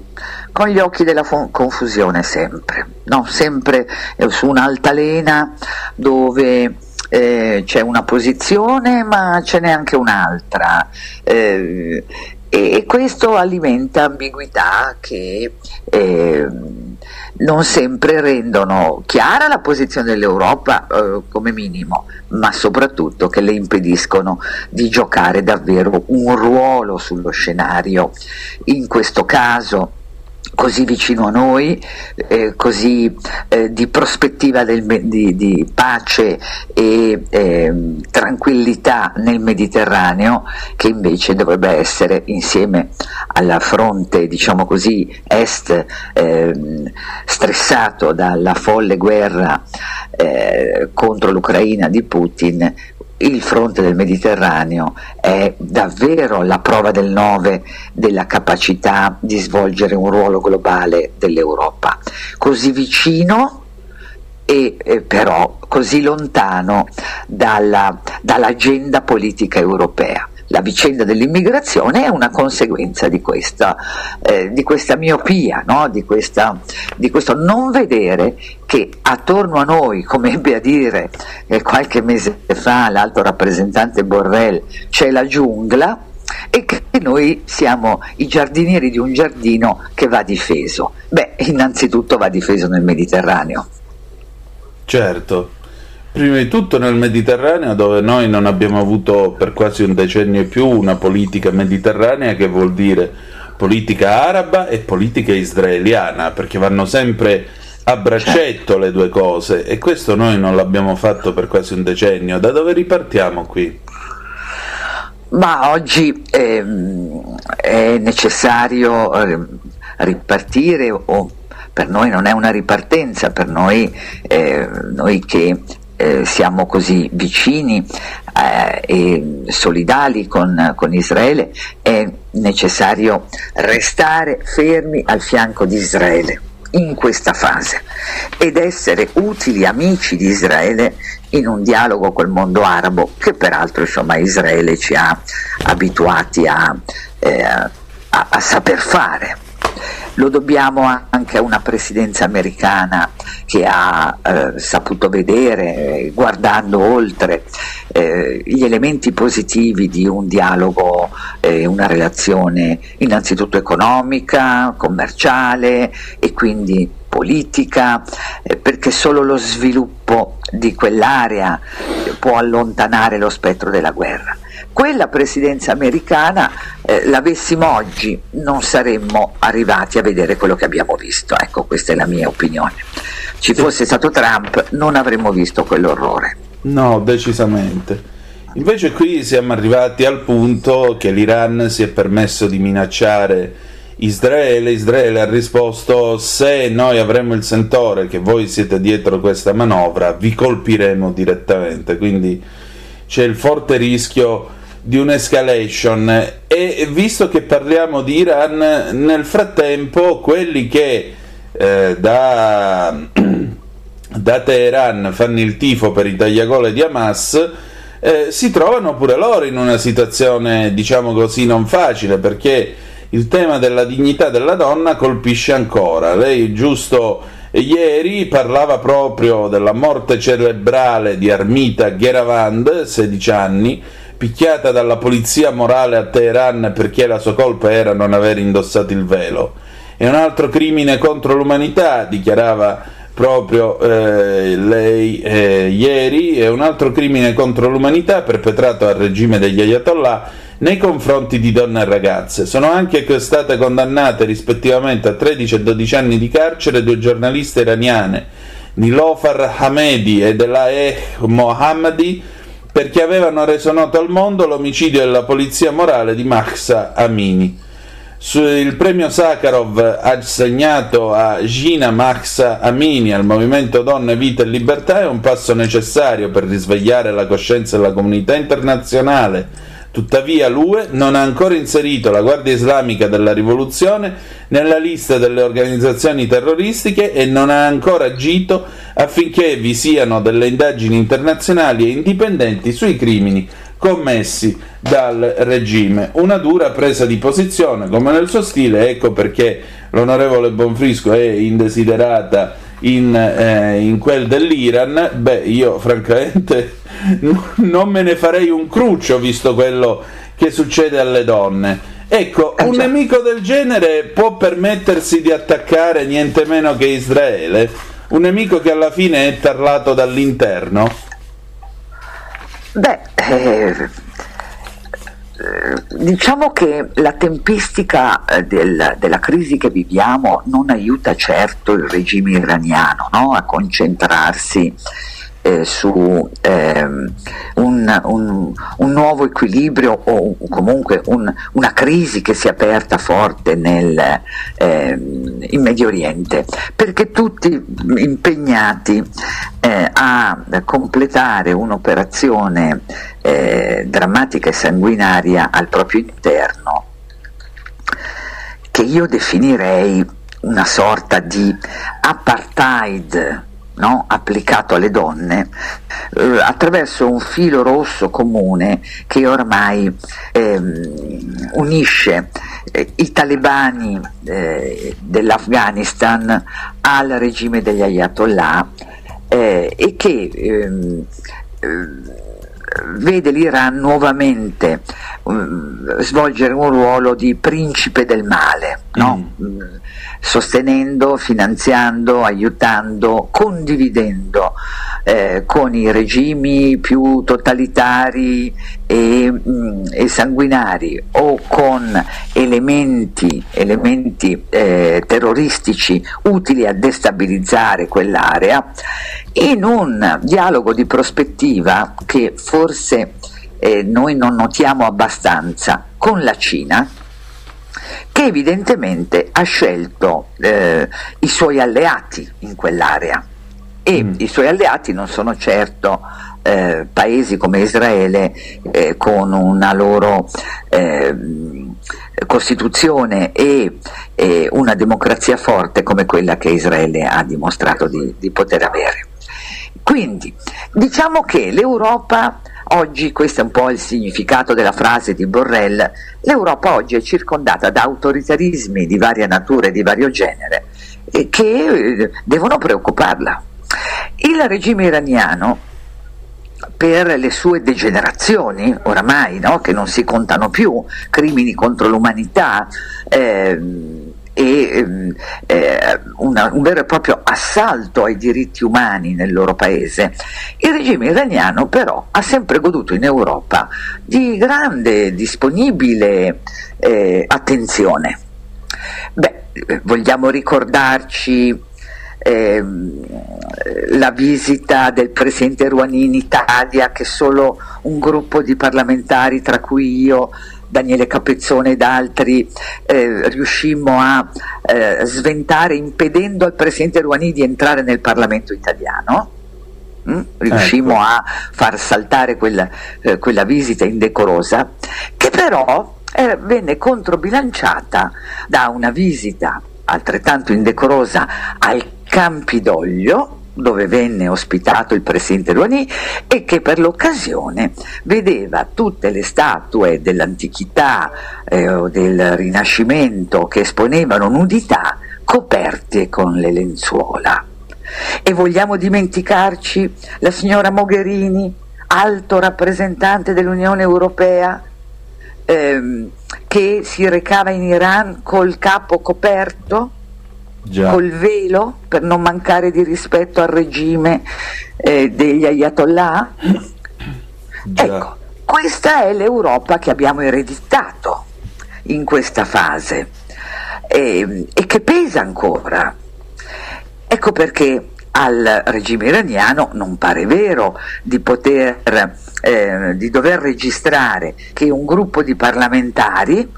Con gli occhi della confusione sempre, no? sempre eh, su un'altalena dove eh, c'è una posizione ma ce n'è anche un'altra. Eh, e questo alimenta ambiguità che eh, non sempre rendono chiara la posizione dell'Europa eh, come minimo, ma soprattutto che le impediscono di giocare davvero un ruolo sullo scenario. In questo caso così vicino a noi, eh, così eh, di prospettiva del, di, di, pace e eh, tranquillità nel Mediterraneo, che invece dovrebbe essere insieme alla fronte, diciamo così, est ehm, stressato dalla folle guerra eh, contro l'Ucraina di Putin, il fronte del Mediterraneo è davvero la prova del 9 della capacità di svolgere un ruolo globale dell'Europa, così vicino e eh, però così lontano dalla, dall'agenda politica europea la vicenda dell'immigrazione è una conseguenza di questa, eh, di questa miopia, no? di, questa, di, questo non vedere che attorno a noi, come ebbe a dire eh, qualche mese fa l'alto rappresentante Borrell, c'è la giungla e che noi siamo i giardinieri di un giardino che va difeso. Beh, innanzitutto va difeso nel Mediterraneo. Certo. Prima di tutto nel Mediterraneo dove noi non abbiamo avuto per quasi un decennio e più una politica mediterranea che vuol dire politica araba e politica israeliana perché vanno sempre a braccetto le due cose e questo noi non l'abbiamo fatto per quasi un decennio. Da dove ripartiamo qui? Ma oggi ehm, è necessario eh, ripartire o per noi non è una ripartenza, per noi, eh, noi che eh, siamo così vicini eh, e solidali con, con, Israele, è necessario restare fermi al fianco di Israele in questa fase ed essere utili amici di Israele in un dialogo col mondo arabo che peraltro insomma, Israele ci ha abituati a, eh, a, a saper fare lo dobbiamo anche a una presidenza americana che ha eh, saputo vedere, guardando oltre, eh, gli elementi positivi di un dialogo eh, una relazione innanzitutto economica, commerciale e quindi politica, eh, perché solo lo sviluppo di quell'area può allontanare lo spettro della guerra quella presidenza americana eh, l'avessimo oggi non saremmo arrivati a vedere quello che abbiamo visto. Ecco, questa è la mia opinione. Ci fosse stato Trump non avremmo visto quell'orrore. No, decisamente. Invece qui siamo arrivati al punto che l'Iran si è permesso di minacciare Israele, Israele ha risposto se noi avremo il sentore che voi siete dietro questa manovra vi colpiremo direttamente, quindi c'è il forte rischio di un'escalation e visto che parliamo di Iran nel frattempo quelli che eh, da, da, Teheran fanno il tifo per i tagliagole di Hamas eh, si trovano pure loro in una situazione diciamo così non facile perché il tema della dignità della donna colpisce ancora. Lei giusto ieri parlava proprio della morte cerebrale di Armita Gheravand, 16 anni, picchiata dalla polizia morale a Teheran perché la sua colpa era non aver indossato il velo. È un altro crimine contro l'umanità, dichiarava proprio eh, lei eh, ieri, è un altro crimine contro l'umanità perpetrato al regime degli Ayatollah nei confronti di donne e ragazze. Sono anche state condannate rispettivamente a 13 e 12 anni di carcere due giornaliste iraniane, Nilofar Hamedi e Delaeh Mohammadi, perché avevano reso noto al mondo l'omicidio della polizia morale di Mahsa Amini. Il premio Sakharov assegnato a Gina Mahsa Amini al movimento Donne, Vita e Libertà è un passo necessario per risvegliare la coscienza della comunità internazionale Tuttavia l'UE non ha ancora inserito la Guardia Islamica della Rivoluzione nella lista delle organizzazioni terroristiche e non ha ancora agito affinché vi siano delle indagini internazionali e indipendenti sui crimini commessi dal regime. Una dura presa di posizione, come nel suo stile, ecco perché l'onorevole Bonfrisco è indesiderata in, eh, in quel dell'Iran, beh, io francamente non me ne farei un cruccio visto quello che succede alle donne. Ecco, eh, un nemico del genere può permettersi di attaccare niente meno che Israele, un nemico che alla fine è tarlato dall'interno? Beh, eh, diciamo che la tempistica eh, del, della crisi che viviamo non aiuta certo il regime iraniano no? a concentrarsi eh, su eh, un, un, un, nuovo equilibrio o comunque un, una crisi che si è aperta forte nel, eh, in Medio Oriente, perché tutti impegnati eh, a completare un'operazione eh, drammatica e sanguinaria al proprio interno, che io definirei una sorta di apartheid no? applicato alle donne eh, attraverso un filo rosso comune che ormai ehm, unisce eh, i talebani eh, dell'Afghanistan al regime degli ayatollah eh, e che ehm, eh, vede l'Iran nuovamente um, svolgere un ruolo di principe del male, no? mm. Sostenendo, finanziando, aiutando, condividendo eh, con i regimi più totalitari e, mh, mm, e sanguinari o con elementi, elementi eh, terroristici utili a destabilizzare quell'area in un dialogo di prospettiva che forse eh, noi non notiamo abbastanza con la Cina, che evidentemente ha scelto eh, i suoi alleati in quell'area e mm. i suoi alleati non sono certo eh, paesi come Israele eh, con una loro eh, Costituzione e, e, una democrazia forte come quella che Israele ha dimostrato di, di poter avere. Quindi diciamo che l'Europa oggi, questo è un po' il significato della frase di Borrell, l'Europa oggi è circondata da autoritarismi di varia natura e di vario genere che eh, devono preoccuparla. Il regime iraniano per le sue degenerazioni, oramai, no? che non si contano più, crimini contro l'umanità, eh, e ehm, eh, una, un vero e proprio assalto ai diritti umani nel loro paese. Il regime iraniano però ha sempre goduto in Europa di grande disponibile eh, attenzione. Beh, vogliamo ricordarci eh, la visita del presidente Rouhani in Italia che solo un gruppo di parlamentari, tra cui io, Daniele Capezzone ed altri eh, riuscimmo a eh, sventare impedendo al Presidente Rouhani di entrare nel Parlamento italiano. Mm? Riuscimmo ecco. a far saltare quella, eh, quella visita indecorosa, che però eh, venne controbilanciata da una visita altrettanto indecorosa al Campidoglio, dove venne ospitato il presidente Rouhani e che per l'occasione vedeva tutte le statue dell'antichità eh, del Rinascimento che esponevano nudità coperti con le lenzuola. E vogliamo dimenticarci la signora Mogherini, alto rappresentante dell'Unione Europea, ehm, che si recava in Iran col capo coperto, Già. col velo, per non mancare di rispetto al regime eh, degli ayatollah? Già. Ecco, questa è l'Europa che abbiamo ereditato in questa fase e, e che pesa ancora. Ecco perché al regime iraniano non pare vero di, poter, eh, di dover registrare che un gruppo di parlamentari,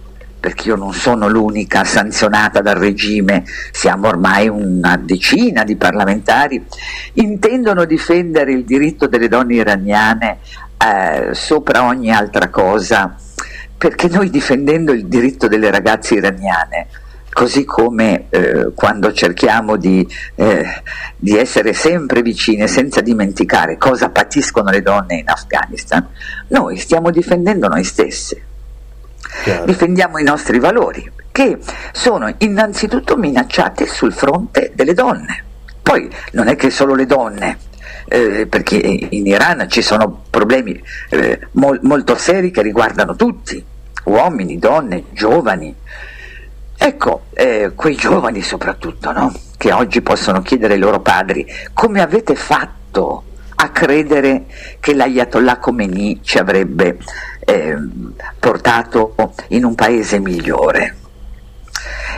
perché io non sono l'unica sanzionata dal regime, siamo ormai una decina di parlamentari, intendono difendere il diritto delle donne iraniane eh, sopra ogni altra cosa, perché noi difendendo il diritto delle ragazze iraniane, così come eh, quando cerchiamo di, eh, di, essere sempre vicine senza dimenticare cosa patiscono le donne in Afghanistan, noi stiamo difendendo noi stesse. Chiaro. Difendiamo i nostri valori, che sono innanzitutto minacciati sul fronte delle donne. Poi non è che solo le donne, eh, perché in Iran ci sono problemi eh, mol- molto seri che riguardano tutti, uomini, donne, giovani. Ecco, eh, quei giovani soprattutto, no? che oggi possono chiedere ai loro padri come avete fatto a credere che l'Ayatollah Khomeini ci avrebbe eh, portato in un paese migliore.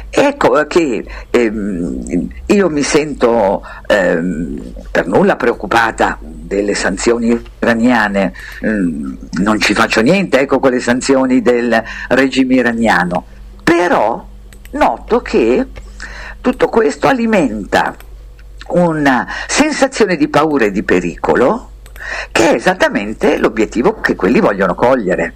Ecco che ehm, io mi sento ehm, per nulla preoccupata delle sanzioni iraniane, mm, non ci faccio niente ecco, con le sanzioni del regime iraniano, però noto che tutto questo alimenta una sensazione di paura e di pericolo che è esattamente l'obiettivo che quelli vogliono cogliere,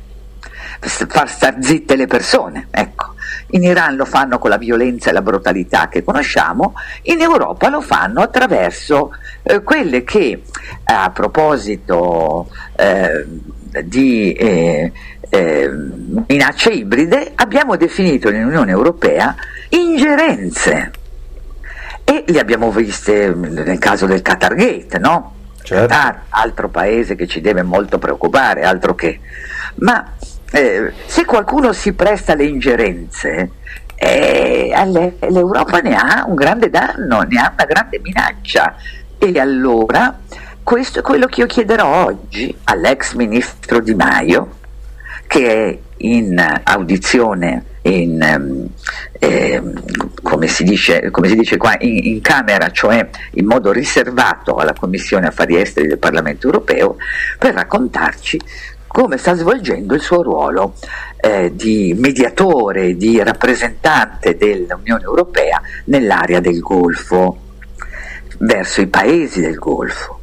far star zitte le persone, ecco. In Iran lo fanno con la violenza e la brutalità che conosciamo, in Europa lo fanno attraverso eh, quelle che a proposito eh, di eh, eh, minacce ibride abbiamo definito nell'Unione Europea ingerenze e le abbiamo viste nel caso del Qatar Gate, no? Certo. Qatar, altro paese che ci deve molto preoccupare, altro che. Ma eh, se qualcuno si presta alle ingerenze, eh, l'Europa ne ha un grande danno, ne ha una grande minaccia. E allora questo è quello che io chiederò oggi all'ex ministro Di Maio, che è in audizione in, eh, come, si dice, come, si dice, qua in, in, Camera, cioè in modo riservato alla Commissione Affari Esteri del Parlamento Europeo, per raccontarci come sta svolgendo il suo ruolo eh, di mediatore, di rappresentante dell'Unione Europea nell'area del Golfo, verso i paesi del Golfo.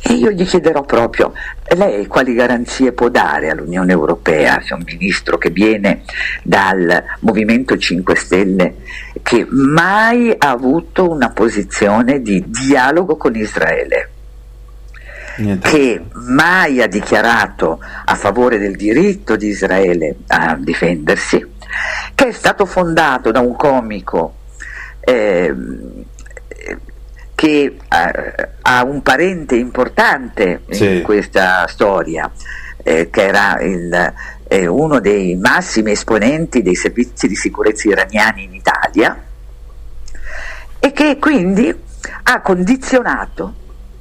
E io gli chiederò proprio, lei quali garanzie può dare all'Unione Europea, c'è un ministro che viene dal Movimento 5 Stelle, che mai ha avuto una posizione di dialogo con Israele? Niente. che mai ha dichiarato a favore del diritto di Israele a difendersi, che è stato fondato da un comico eh, che eh, ha un parente importante sì. in questa storia, eh, che era il, eh, uno dei massimi esponenti dei servizi di sicurezza iraniani in Italia e che quindi ha condizionato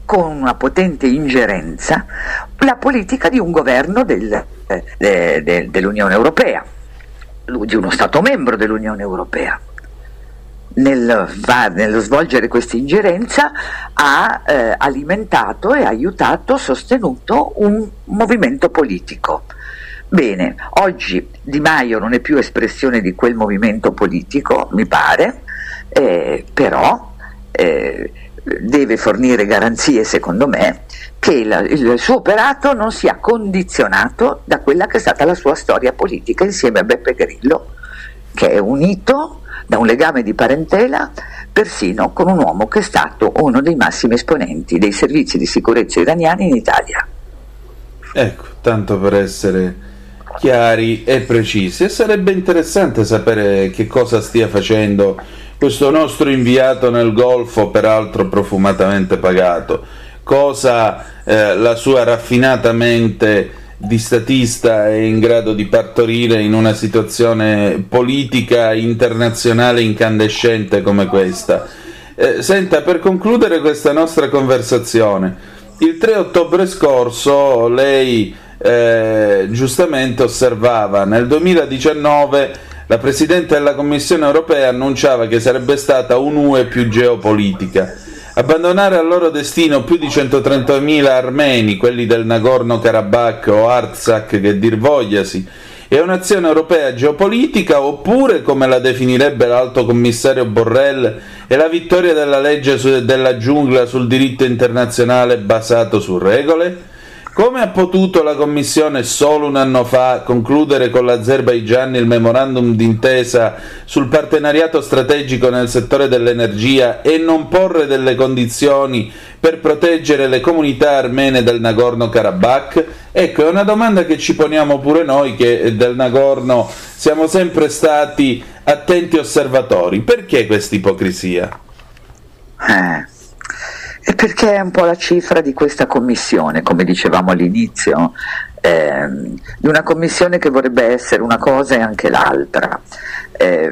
con una potente ingerenza la politica di un governo del, eh, de, de, dell'Unione Europea, di uno Stato membro dell'Unione Europea. Nel, nello svolgere questa ingerenza ha eh, alimentato e aiutato, sostenuto un movimento politico. Bene, oggi Di Maio non è più espressione di quel movimento politico, mi pare, eh, però eh, deve fornire garanzie, secondo me, che il, il, suo operato non sia condizionato da quella che è stata la sua storia politica insieme a Beppe Grillo, che è unito da un legame di parentela persino con un uomo che è stato uno dei massimi esponenti dei servizi di sicurezza iraniani in Italia. Ecco, tanto per essere chiari e precisi. E sarebbe interessante sapere che cosa stia facendo questo nostro inviato nel Golfo, peraltro profumatamente pagato, cosa eh, la sua raffinata mente di statista è in grado di partorire in una situazione politica internazionale incandescente come questa. Eh, senta, per concludere questa nostra conversazione, il 3 ottobre scorso lei eh, giustamente osservava nel 2019 la Presidente della Commissione europea annunciava che sarebbe stata un'UE più geopolitica. Abbandonare al loro destino più di 130.000 armeni, quelli del Nagorno-Karabakh o Artsakh che dir vogliasi, è un'azione europea geopolitica oppure, come la definirebbe l'alto commissario Borrell, è la vittoria della legge su- della giungla sul diritto internazionale basato su regole? Come ha potuto la Commissione solo un anno fa concludere con l'Azerbaigian il memorandum d'intesa sul partenariato strategico nel settore dell'energia e non porre delle condizioni per proteggere le comunità armene del Nagorno-Karabakh? Ecco, è una domanda che ci poniamo pure noi che del Nagorno siamo sempre stati attenti osservatori. Perché questa ipocrisia? Eh. E perché è un po' la cifra di questa commissione, come dicevamo all'inizio, ehm, di una commissione che vorrebbe essere una cosa e anche l'altra. Eh,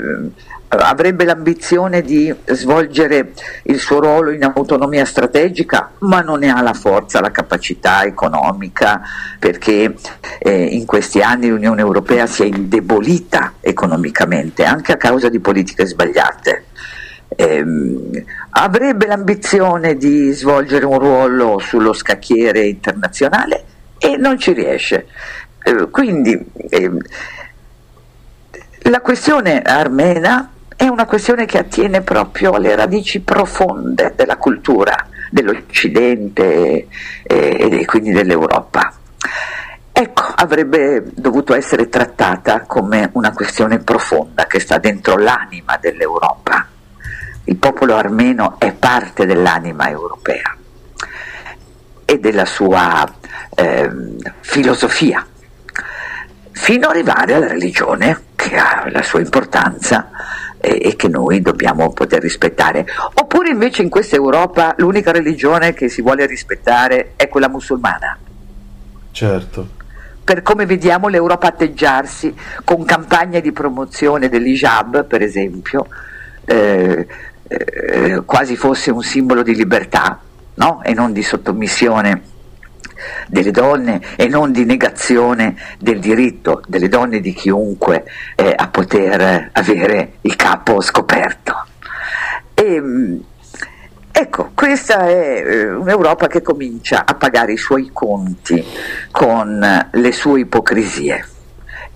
avrebbe l'ambizione di svolgere il suo ruolo in autonomia strategica, ma non ne ha la forza, la capacità economica, perché eh, in questi anni l'Unione Europea si è indebolita economicamente, anche a causa di politiche sbagliate ehm, avrebbe l'ambizione di svolgere un ruolo sullo scacchiere internazionale e non ci riesce. Eh, quindi ehm, la questione armena è una questione che attiene proprio alle radici profonde della cultura dell'Occidente e, e quindi dell'Europa. Ecco, avrebbe dovuto essere trattata come una questione profonda che sta dentro l'anima dell'Europa il popolo armeno è parte dell'anima europea e della sua eh, filosofia, fino ad arrivare alla religione che ha la sua importanza e, e che noi dobbiamo poter rispettare. Oppure invece in questa Europa l'unica religione che si vuole rispettare è quella musulmana. Certo per come vediamo l'Europa atteggiarsi con campagne di promozione dell'Ijab, per esempio, eh, eh, quasi fosse un simbolo di libertà no? e non di sottomissione delle donne e non di negazione del diritto delle donne di chiunque eh, a poter avere il capo scoperto. E, mm, ecco, questa è eh, un'Europa che comincia a pagare i suoi conti con le sue ipocrisie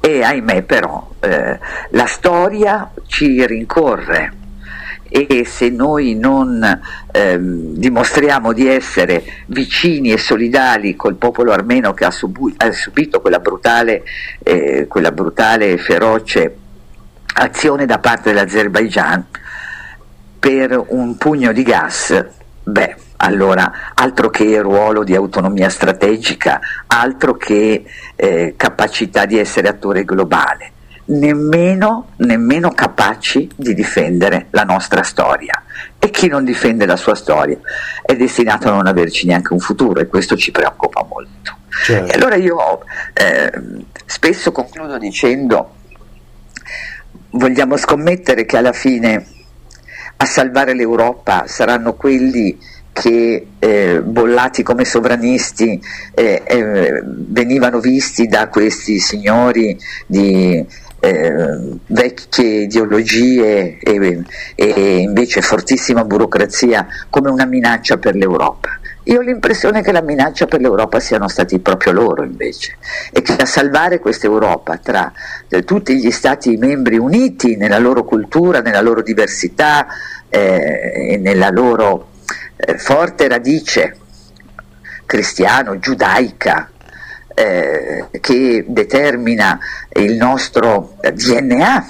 e ahimè però eh, la storia ci rincorre e se noi non ehm, dimostriamo di essere vicini e solidali col popolo armeno che ha, subu- ha subito quella brutale, eh, quella brutale e feroce azione da parte dell'Azerbaigian per un pugno di gas, beh, allora altro che ruolo di autonomia strategica, altro che eh, capacità di essere attore globale nemmeno, nemmeno capaci di difendere la nostra storia. E chi non difende la sua storia è destinato a non averci neanche un futuro e questo ci preoccupa molto. Certo. E allora io eh, spesso concludo dicendo vogliamo scommettere che alla fine a salvare l'Europa saranno quelli che eh, bollati come sovranisti eh, eh, venivano visti da questi signori di eh, vecchie ideologie e, e, invece fortissima burocrazia come una minaccia per l'Europa. Io ho l'impressione che la minaccia per l'Europa siano stati proprio loro invece e che a salvare questa Europa tra eh, tutti gli Stati membri uniti nella loro cultura, nella loro diversità eh, e nella loro eh, forte radice cristiano, giudaica, eh, che determina il nostro DNA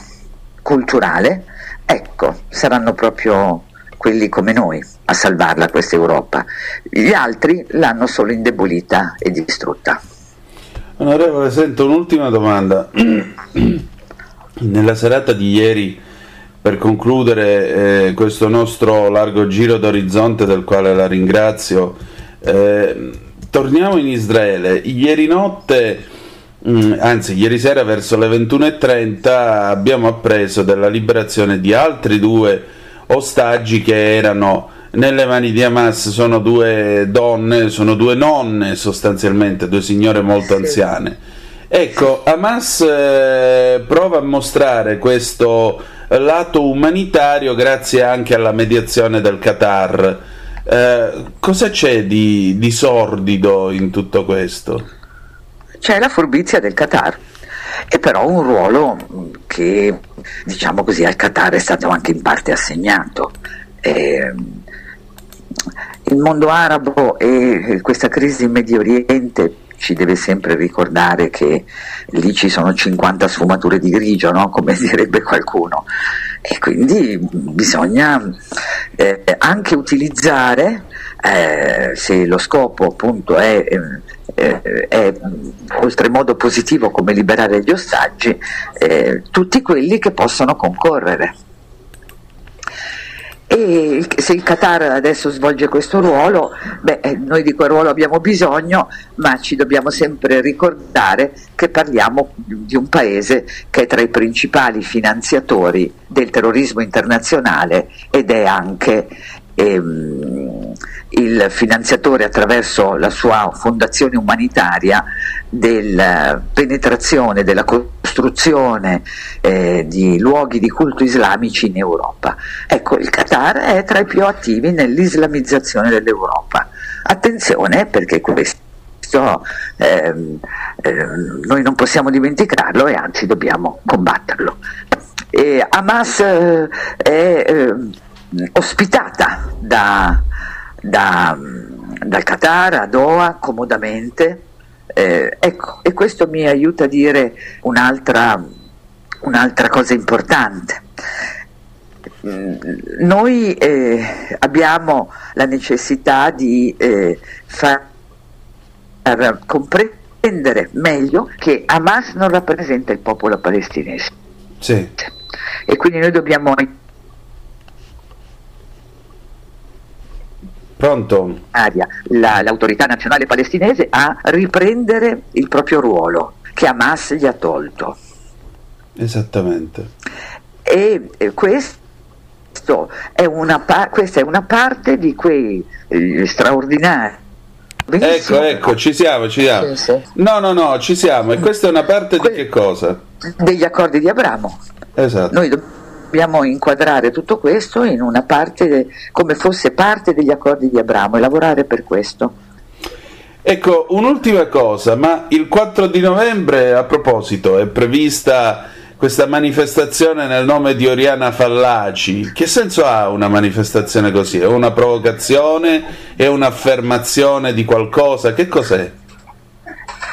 culturale, ecco, saranno proprio quelli come noi a salvarla questa Europa. Gli altri l'hanno solo indebolita e distrutta. Onorevole, sento un'ultima domanda. Nella serata di ieri per concludere eh, questo nostro largo giro d'orizzonte del quale la ringrazio, eh, torniamo in Israele. Ieri notte, mm, anzi ieri sera verso le 21.30 abbiamo appreso della liberazione di altri due ostaggi che erano nelle mani di Hamas sono due donne, sono due nonne sostanzialmente, due signore molto anziane. Ecco, Hamas eh, prova a mostrare questo lato umanitario grazie anche alla mediazione del Qatar. Eh, cosa c'è di, di sordido in tutto questo? C'è la furbizia del Qatar e però un ruolo che diciamo così al Qatar è stato anche in parte assegnato. Eh, il mondo arabo e questa crisi in Medio Oriente ci deve sempre ricordare che lì ci sono 50 sfumature di grigio, no? come direbbe qualcuno, e quindi bisogna eh, anche utilizzare, eh, se lo scopo appunto è, eh, è, oltremodo positivo come liberare gli ostaggi, eh, tutti quelli che possono concorrere. E se il Qatar adesso svolge questo ruolo, beh, eh, noi di quel ruolo abbiamo bisogno, ma ci dobbiamo sempre ricordare che parliamo di un paese che è tra i principali finanziatori del terrorismo internazionale ed è anche ehm, il finanziatore attraverso la sua fondazione umanitaria della penetrazione, della costruzione eh, di luoghi di culto islamici in Europa. Ecco, il Qatar è tra i più attivi nell'islamizzazione dell'Europa. Attenzione perché questo eh, eh, noi non possiamo dimenticarlo e anzi dobbiamo combatterlo. E Hamas eh, è eh, ospitata da, da, dal Qatar a Doha comodamente. Eh, ecco, e questo mi aiuta a dire un'altra, un'altra cosa importante. Noi eh, abbiamo la necessità di eh, far comprendere meglio che Hamas non rappresenta il popolo palestinese. Sì. E quindi noi dobbiamo Pronto? La, l'autorità nazionale palestinese a riprendere il proprio ruolo che Hamas gli ha tolto. Esattamente. E, e questo è una, questa è una parte di quei eh, straordinari Benissimo. Ecco, ecco, ci siamo, ci siamo. No, no, no, ci siamo. E questa è una parte di che cosa? Degli accordi di Abramo. Esatto. Noi dobbiamo dobbiamo inquadrare tutto questo in una parte come fosse parte degli accordi di Abramo e lavorare per questo. Ecco, un'ultima cosa, ma il 4 di novembre, a proposito, è prevista questa manifestazione nel nome di Oriana Fallaci. Che senso ha una manifestazione così? È una provocazione? È un'affermazione di qualcosa? Che cos'è?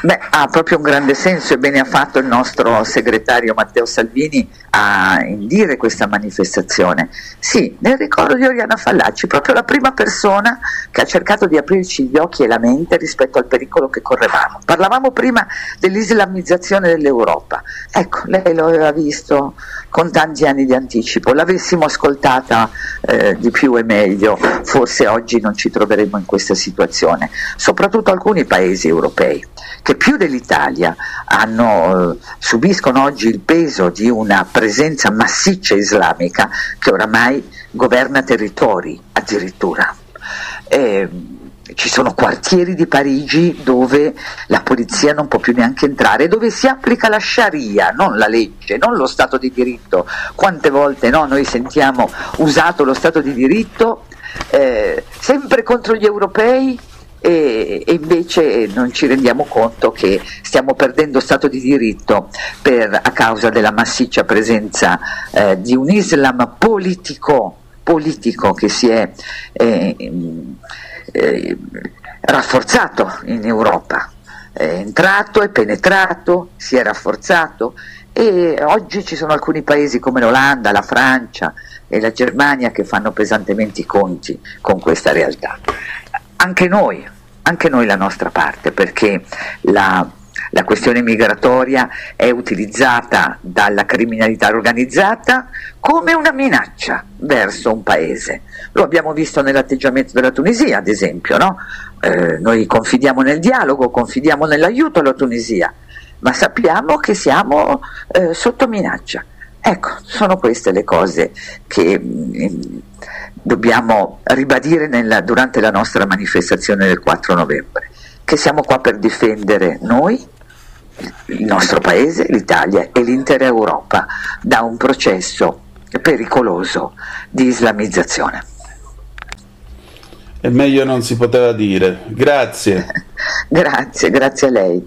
Beh, ha proprio un grande senso e bene ha fatto il nostro segretario Matteo Salvini a indire questa manifestazione. Sì, nel ricordo di Oriana Fallaci, proprio la prima persona che ha cercato di aprirci gli occhi e la mente rispetto al pericolo che correvamo. Parlavamo prima dell'islamizzazione dell'Europa. Ecco, lei lo aveva visto con tanti anni di anticipo. L'avessimo ascoltata eh, di più e meglio, forse oggi non ci troveremmo in questa situazione. Soprattutto alcuni paesi europei che più dell'Italia hanno, eh, subiscono oggi il peso di una presenza massiccia islamica che oramai governa territori addirittura. Eh, ci sono quartieri di Parigi dove la polizia non può più neanche entrare, dove si applica la Sharia, non la legge, non lo Stato di diritto. Quante volte no, noi sentiamo usato lo Stato di diritto eh, sempre contro gli europei e, e, invece non ci rendiamo conto che stiamo perdendo Stato di diritto per, a causa della massiccia presenza eh, di un Islam politico, politico che si è eh, eh, rafforzato in Europa, è entrato, è penetrato, si è rafforzato e oggi ci sono alcuni paesi come l'Olanda, la Francia e la Germania che fanno pesantemente i conti con questa realtà. Anche noi, anche noi la nostra parte, perché la, la questione migratoria è utilizzata dalla criminalità organizzata come una minaccia verso un paese. Lo abbiamo visto nell'atteggiamento della Tunisia, ad esempio, no? eh, noi confidiamo nel dialogo, confidiamo nell'aiuto alla Tunisia, ma sappiamo che siamo eh, sotto minaccia. Ecco, sono queste le cose che mm, dobbiamo ribadire nella, durante la nostra manifestazione del 4 novembre, che siamo qua per difendere noi, il nostro paese, l'Italia e l'intera Europa da un processo pericoloso di islamizzazione. E meglio non si poteva dire. Grazie. grazie, grazie a lei.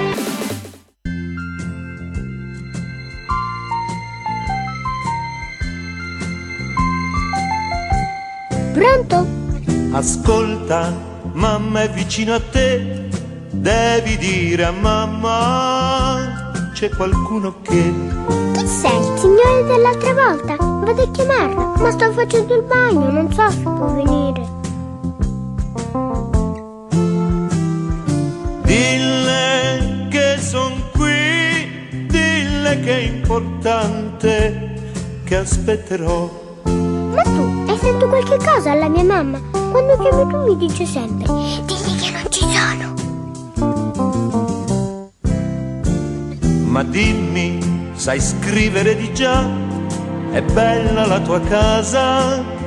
Pronto? Ascolta, mamma è vicino a te, devi dire a mamma c'è qualcuno che... Chi sei? Il signore dell'altra volta? Vado a chiamarlo, ma sto facendo il bagno, non so se può venire. Dille che son qui, dille che è importante, che aspetterò sentito qualche cosa alla mia mamma? Quando chiamo tu mi dice sempre, digli che non ci sono. Ma dimmi, sai scrivere di già? È bella la tua casa?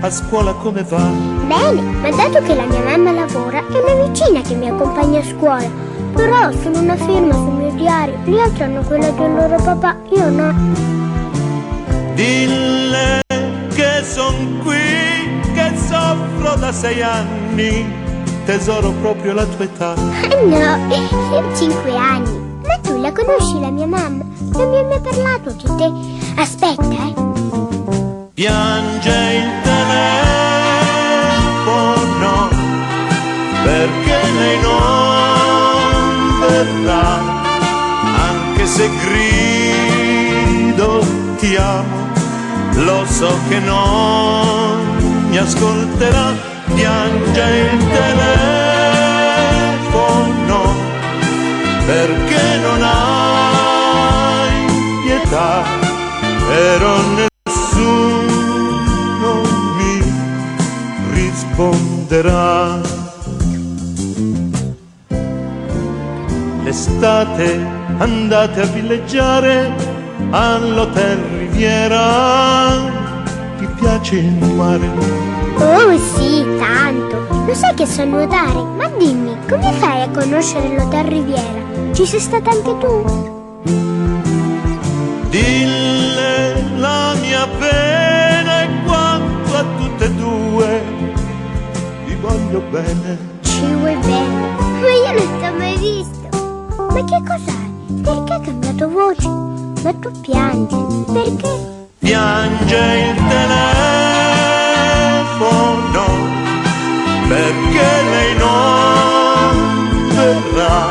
A scuola come va? Bene, ma dato che la mia mamma lavora, è una vicina che mi accompagna a scuola. Però ho solo una firma sul mio diario, gli altri hanno quella del loro papà, io no. Dille che son qui, che soffro da sei anni, tesoro proprio la tua età. No, io ho cinque anni. Ma tu la conosci la mia mamma? Non mi hai mai parlato di te. Aspetta, eh. Piange il telefono perché lei non verrà, anche se grido ti amo lo so che non mi ascolterà, piange il telefono perché non hai pietà, però nessuno mi risponderà. L'estate andate a villeggiare all'hotel Riviera. Ti piace il mare? Oh sì, tanto. Lo sai che so nuotare? Ma dimmi, come fai a conoscere l'hotel Riviera? Ci sei stata anche tu? Dille la mia pena e quanto a tutte e due vi voglio bene. Ci vuoi bene? Ma io non ti ho mai visto. Ma che cos'hai? Perché hai cambiato voce? Tu piangi, perché? Piange il telefono perché lei non verrà,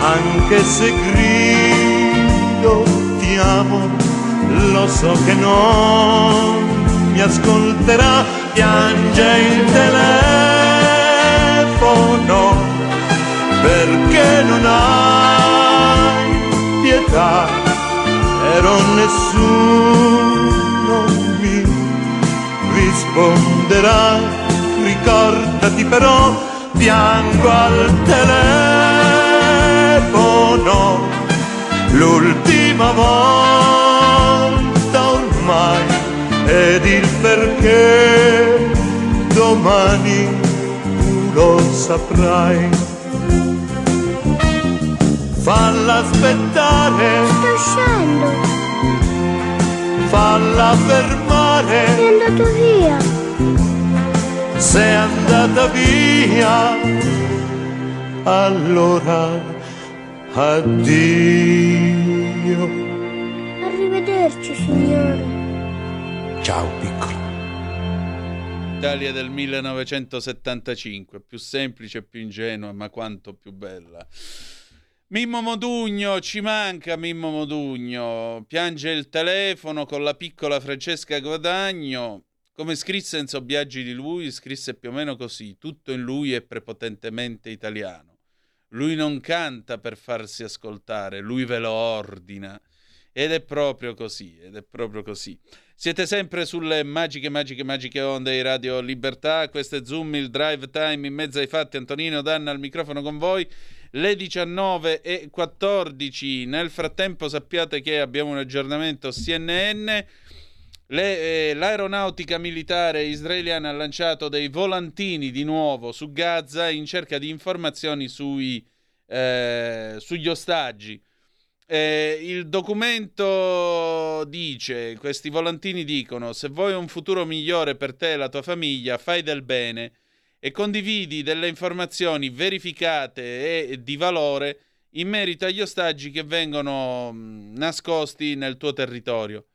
anche se grido ti amo, lo so che non mi ascolterà, piange il telefono perché non hai pietà però nessuno mi risponderà. Ricordati però, piango al telefono, l'ultima volta ormai, ed il perché domani tu lo saprai falla aspettare. Sto uscendo. Falla fermare. È andato via. sei andata via, allora addio. Arrivederci, signore. Ciao, piccolo. Italia del 1975, più semplice, più ingenua, ma quanto più bella. Mimmo Modugno, ci manca Mimmo Modugno, piange il telefono con la piccola Francesca Guadagno. Come scrisse Enzo Biaggi di lui, scrisse più o meno così: tutto in lui è prepotentemente italiano. Lui non canta per farsi ascoltare, lui ve lo ordina. Ed è proprio così, ed è proprio così. Siete sempre sulle magiche, magiche, magiche onde di Radio Libertà. Questo è Zoom, il drive time in mezzo ai fatti. Antonino Danna al microfono con voi le 19 e 14. Nel frattempo sappiate che abbiamo un aggiornamento CNN. Le, eh, l'aeronautica militare israeliana ha lanciato dei volantini di nuovo su Gaza in cerca di informazioni sui, eh, sugli ostaggi. Eh, il documento dice, questi volantini dicono, se vuoi un futuro migliore per te e la tua famiglia, fai del bene e condividi delle informazioni verificate e di valore in merito agli ostaggi che vengono nascosti nel tuo territorio.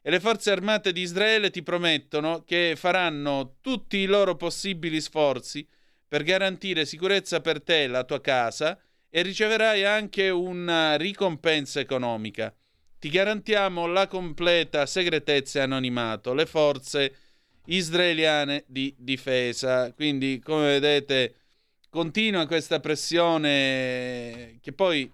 E le forze armate di Israele ti promettono che faranno tutti i loro possibili sforzi per garantire sicurezza per te e la tua casa e riceverai anche una ricompensa economica. Ti garantiamo la completa segretezza e anonimato. Le forze israeliane di difesa. Quindi, come vedete, continua questa pressione che poi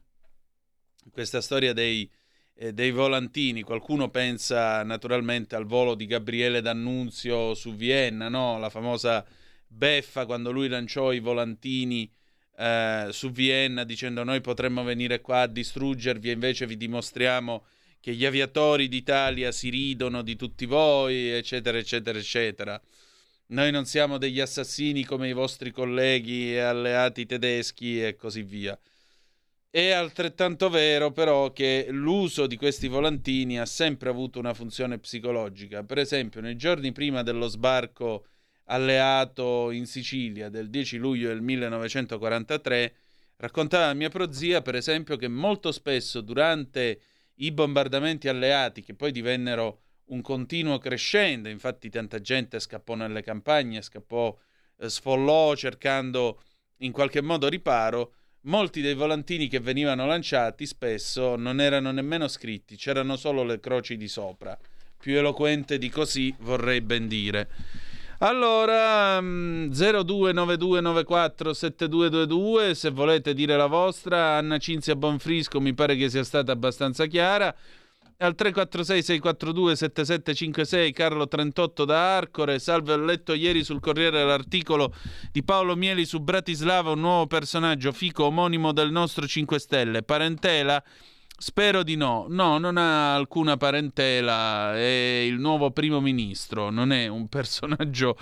questa storia dei, eh, dei volantini, qualcuno pensa naturalmente al volo di Gabriele D'Annunzio su Vienna, no? la famosa beffa quando lui lanciò i volantini eh, su Vienna dicendo noi potremmo venire qua a distruggervi e invece vi dimostriamo che gli aviatori d'Italia si ridono di tutti voi, eccetera, eccetera, eccetera. Noi non siamo degli assassini come i vostri colleghi e alleati tedeschi e così via. È altrettanto vero però che l'uso di questi volantini ha sempre avuto una funzione psicologica. Per esempio, nei giorni prima dello sbarco alleato in Sicilia del 10 luglio del 1943, raccontava mia prozia, per esempio, che molto spesso durante i bombardamenti alleati che poi divennero un continuo crescendo, infatti tanta gente scappò nelle campagne, scappò, eh, sfollò cercando in qualche modo riparo, molti dei volantini che venivano lanciati spesso non erano nemmeno scritti, c'erano solo le croci di sopra. Più eloquente di così vorrei ben dire. Allora, 0292947222, mm, se volete dire la vostra, Anna Cinzia Bonfrisco mi pare che sia stata abbastanza chiara. Al 346-642-7756 Carlo 38 da Arcore. Salve, ho letto ieri sul Corriere l'articolo di Paolo Mieli su Bratislava, un nuovo personaggio fico omonimo del nostro 5 Stelle. Parentela Spero di no. No, non ha alcuna parentela, è il nuovo primo ministro, non è un personaggio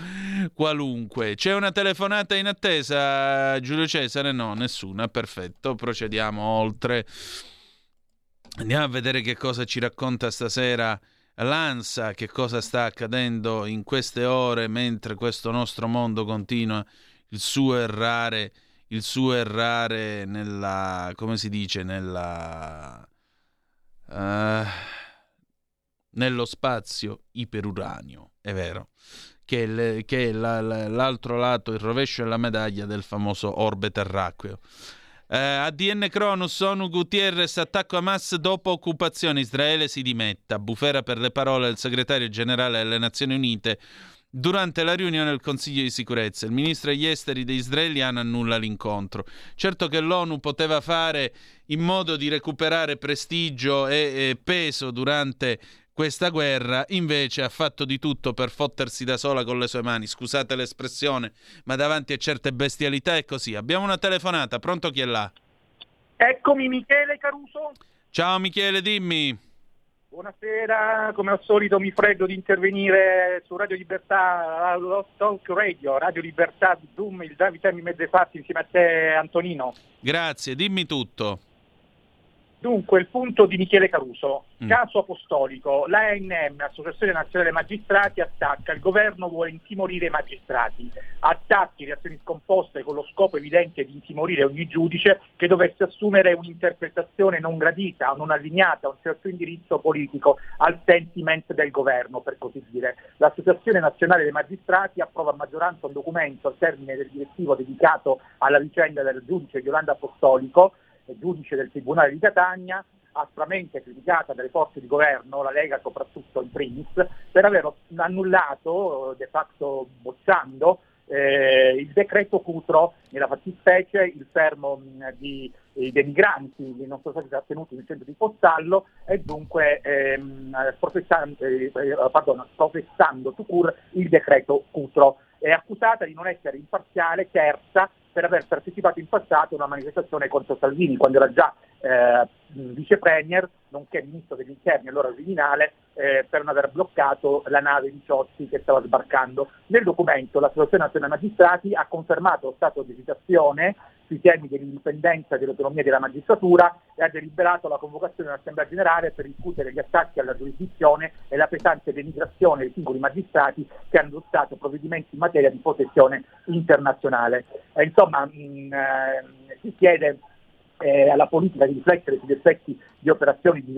qualunque. C'è una telefonata in attesa, Giulio Cesare? No, nessuna. Perfetto, procediamo oltre. Andiamo a vedere che cosa ci racconta stasera l'ANSA, che cosa sta accadendo in queste ore mentre questo nostro mondo continua il suo errare il suo errare nella, come si dice, nella, uh, nello spazio iperuranio, è vero, che, le, che la, la, l'altro lato, il rovescio della medaglia del famoso orbe terracqueo. Uh, ADN Cronus, ONU Gutierrez, attacco Hamas dopo occupazione, Israele si dimetta, bufera per le parole del segretario generale delle Nazioni Unite Durante la riunione del Consiglio di sicurezza, il ministro degli esteri di israeliano annulla l'incontro. Certo che l'ONU poteva fare in modo di recuperare prestigio e, e peso durante questa guerra, invece ha fatto di tutto per fottersi da sola con le sue mani. Scusate l'espressione, ma davanti a certe bestialità è così. Abbiamo una telefonata, pronto chi è là? Eccomi Michele Caruso. Ciao Michele, dimmi. Buonasera, come al solito mi freddo di intervenire su Radio Libertà, lo Talk Radio, Radio Libertà Zoom, il Davide in mezzo ai fatti insieme a te Antonino. Grazie, dimmi tutto. Dunque, il punto di Michele Caruso. Mm. Caso apostolico. L'ANM, Associazione Nazionale Magistrati, attacca. Il governo vuole intimorire i magistrati. Attacchi, reazioni scomposte con lo scopo evidente di intimorire ogni giudice che dovesse assumere un'interpretazione non gradita o non allineata a un certo indirizzo politico al sentiment del governo, per così dire. L'Associazione Nazionale dei Magistrati approva a maggioranza un documento al termine del direttivo dedicato alla vicenda del giudice Yolanda Apostolico giudice del Tribunale di Catania, aspramente criticata dalle forze di governo, la Lega soprattutto in primis, per aver annullato, de facto bocciando, eh, il decreto Cutro, nella fattispecie il fermo di, eh, dei migranti che non sono stati trattenuti nel centro di Postallo e dunque ehm, professando, eh, pardon, professando il decreto Cutro. È accusata di non essere imparziale, terza per aver partecipato in passato a una manifestazione contro Salvini, quando era già eh, vice premier, nonché ministro degli interni, allora Viminale, eh, per non aver bloccato la nave di Ciozzi che stava sbarcando. Nel documento l'Associazione Nazionale Magistrati ha confermato lo stato di esitazione sui temi dell'indipendenza e dell'autonomia della magistratura e ha deliberato la convocazione dell'Assemblea Generale per discutere gli attacchi alla giurisdizione e la pesante denigrazione dei singoli magistrati che hanno adottato provvedimenti in materia di protezione internazionale. E, insomma, mh, eh, si chiede eh, alla politica di riflettere sugli effetti di operazioni di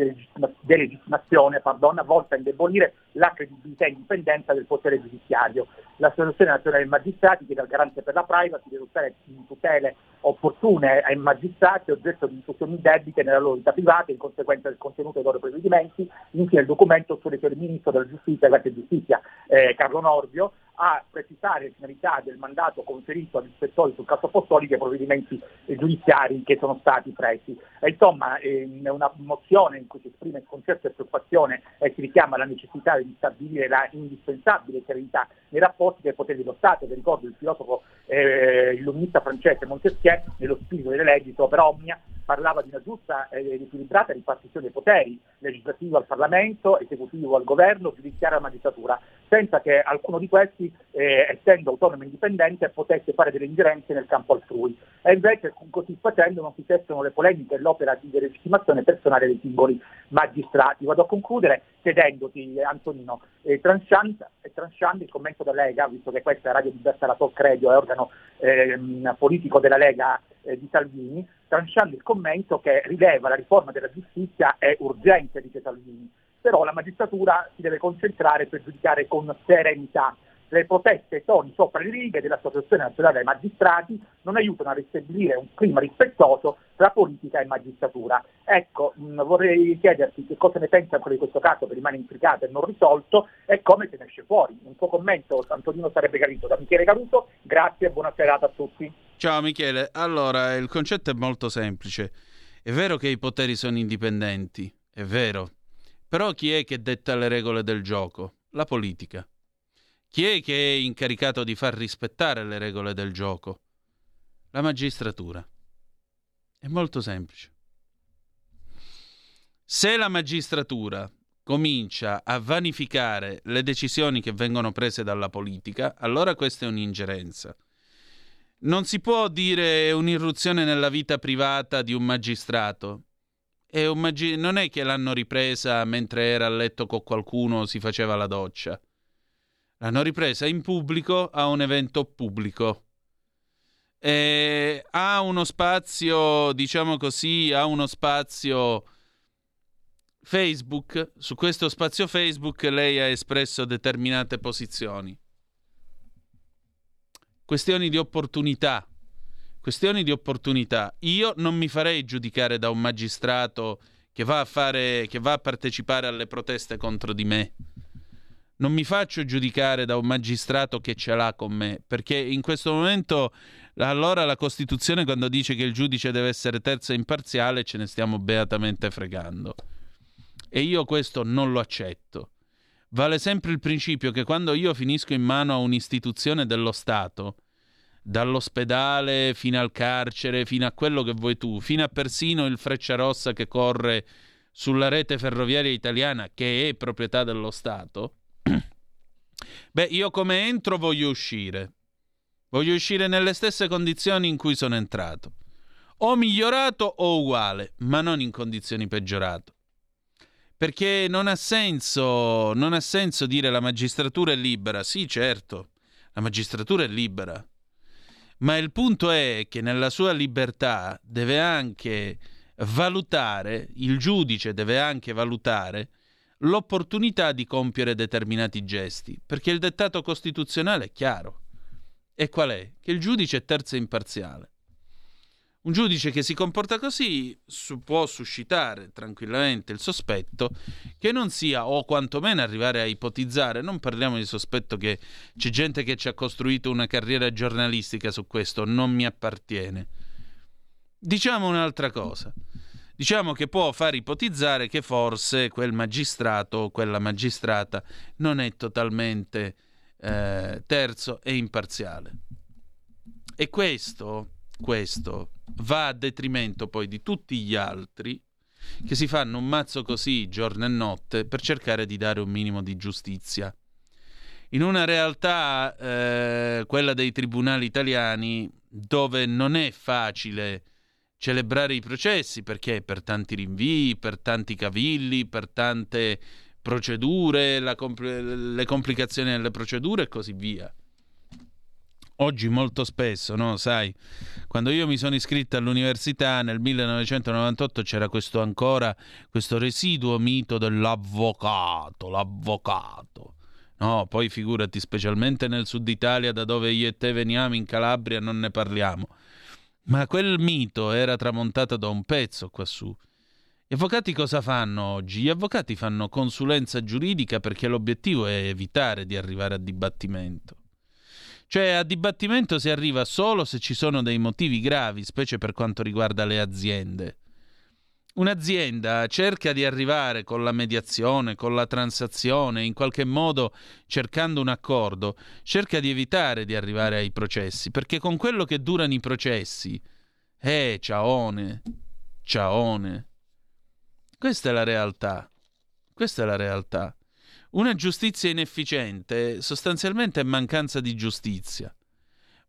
delegittimazione pardon, volta a indebolire la credibilità e indipendenza del potere giudiziario. L'Associazione Nazionale dei Magistrati chiede al garante per la privacy di adottare tutele opportune ai magistrati oggetto di istruzioni debite nella loro vita privata in conseguenza del contenuto dei loro provvedimenti. Infine il documento sulle il Ministro della Giustizia e della Giustizia eh, Carlo Nordio a precisare le finalità del mandato conferito agli ispettori sul caso Apostolico e i provvedimenti eh, giudiziari che sono stati presi. E, insomma, è una mozione in cui si esprime concerto e preoccupazione e si richiama la necessità di stabilire la indispensabile serenità nei rapporti dei poteri dello Stato, che ricordo il filosofo eh, illuminista francese Montesquieu, nello spirito delle leggi per omnia, parlava di una giusta ed equilibrata ripartizione dei poteri, legislativo al Parlamento, esecutivo al governo, giudiziario alla magistratura, senza che alcuno di questi, eh, essendo autonomo e indipendente, potesse fare delle ingerenze nel campo altrui. E invece così facendo non si cessano le polemiche e l'opera di delegittimazione personale dei singoli magistrati. Vado a concludere chiedendoti, Antonino, eh, tranchando, tranchando il commento della Lega, visto che questa è Radio Libertà, la Talk Radio, è organo eh, politico della Lega eh, di Salvini, tranciando il commento che rileva la riforma della giustizia è urgente, dice Salvini, però la magistratura si deve concentrare per giudicare con serenità. Le proteste toni sopra le righe dell'Associazione Nazionale dei Magistrati non aiutano a ristabilire un clima rispettoso tra politica e magistratura. Ecco, mh, vorrei chiederti che cosa ne pensa ancora di questo caso che rimane intricato e non risolto e come se ne esce fuori. Un tuo commento, Antonino, sarebbe capito da Michele Caruso. Grazie e buona serata a tutti. Ciao Michele, allora il concetto è molto semplice. È vero che i poteri sono indipendenti, è vero, però chi è che detta le regole del gioco? La politica. Chi è che è incaricato di far rispettare le regole del gioco? La magistratura. È molto semplice. Se la magistratura comincia a vanificare le decisioni che vengono prese dalla politica, allora questa è un'ingerenza non si può dire un'irruzione nella vita privata di un magistrato. È un magi- non è che l'hanno ripresa mentre era a letto con qualcuno o si faceva la doccia. L'hanno ripresa in pubblico a un evento pubblico. E ha uno spazio, diciamo così, ha uno spazio Facebook. Su questo spazio Facebook lei ha espresso determinate posizioni questioni di opportunità. Questioni di opportunità. Io non mi farei giudicare da un magistrato che va a, fare, che va a partecipare alle proteste contro di me. Non mi faccio giudicare da un magistrato che ce l'ha con me, perché in questo momento allora la Costituzione quando dice che il giudice deve essere terzo e imparziale ce ne stiamo beatamente fregando. E io questo non lo accetto vale sempre il principio che quando io finisco in mano a un'istituzione dello Stato, dall'ospedale fino al carcere, fino a quello che vuoi tu, fino a persino il freccia rossa che corre sulla rete ferroviaria italiana che è proprietà dello Stato, beh, io come entro voglio uscire. Voglio uscire nelle stesse condizioni in cui sono entrato. o migliorato o uguale, ma non in condizioni peggiorate. Perché non ha senso, non ha senso dire la magistratura è libera. Sì, certo, la magistratura è libera. Ma il punto è che nella sua libertà deve anche valutare, il giudice deve anche valutare l'opportunità di compiere determinati gesti, perché il dettato costituzionale è chiaro. E qual è? Che il giudice è terzo e imparziale. Un giudice che si comporta così su- può suscitare tranquillamente il sospetto che non sia, o quantomeno arrivare a ipotizzare, non parliamo di sospetto che c'è gente che ci ha costruito una carriera giornalistica su questo, non mi appartiene. Diciamo un'altra cosa. Diciamo che può far ipotizzare che forse quel magistrato o quella magistrata non è totalmente eh, terzo e imparziale. E questo, questo va a detrimento poi di tutti gli altri che si fanno un mazzo così giorno e notte per cercare di dare un minimo di giustizia. In una realtà, eh, quella dei tribunali italiani, dove non è facile celebrare i processi perché per tanti rinvii, per tanti cavilli, per tante procedure, compl- le complicazioni delle procedure e così via. Oggi molto spesso, no? Sai, quando io mi sono iscritto all'università nel 1998 c'era questo ancora, questo residuo mito dell'avvocato, l'avvocato. No, poi figurati, specialmente nel sud Italia da dove io e te veniamo, in Calabria, non ne parliamo. Ma quel mito era tramontato da un pezzo quassù. Gli avvocati cosa fanno oggi? Gli avvocati fanno consulenza giuridica perché l'obiettivo è evitare di arrivare a dibattimento. Cioè a dibattimento si arriva solo se ci sono dei motivi gravi, specie per quanto riguarda le aziende. Un'azienda cerca di arrivare con la mediazione, con la transazione, in qualche modo cercando un accordo, cerca di evitare di arrivare ai processi, perché con quello che durano i processi, eh, ciaone, ciaone. Questa è la realtà. Questa è la realtà. Una giustizia inefficiente sostanzialmente è mancanza di giustizia.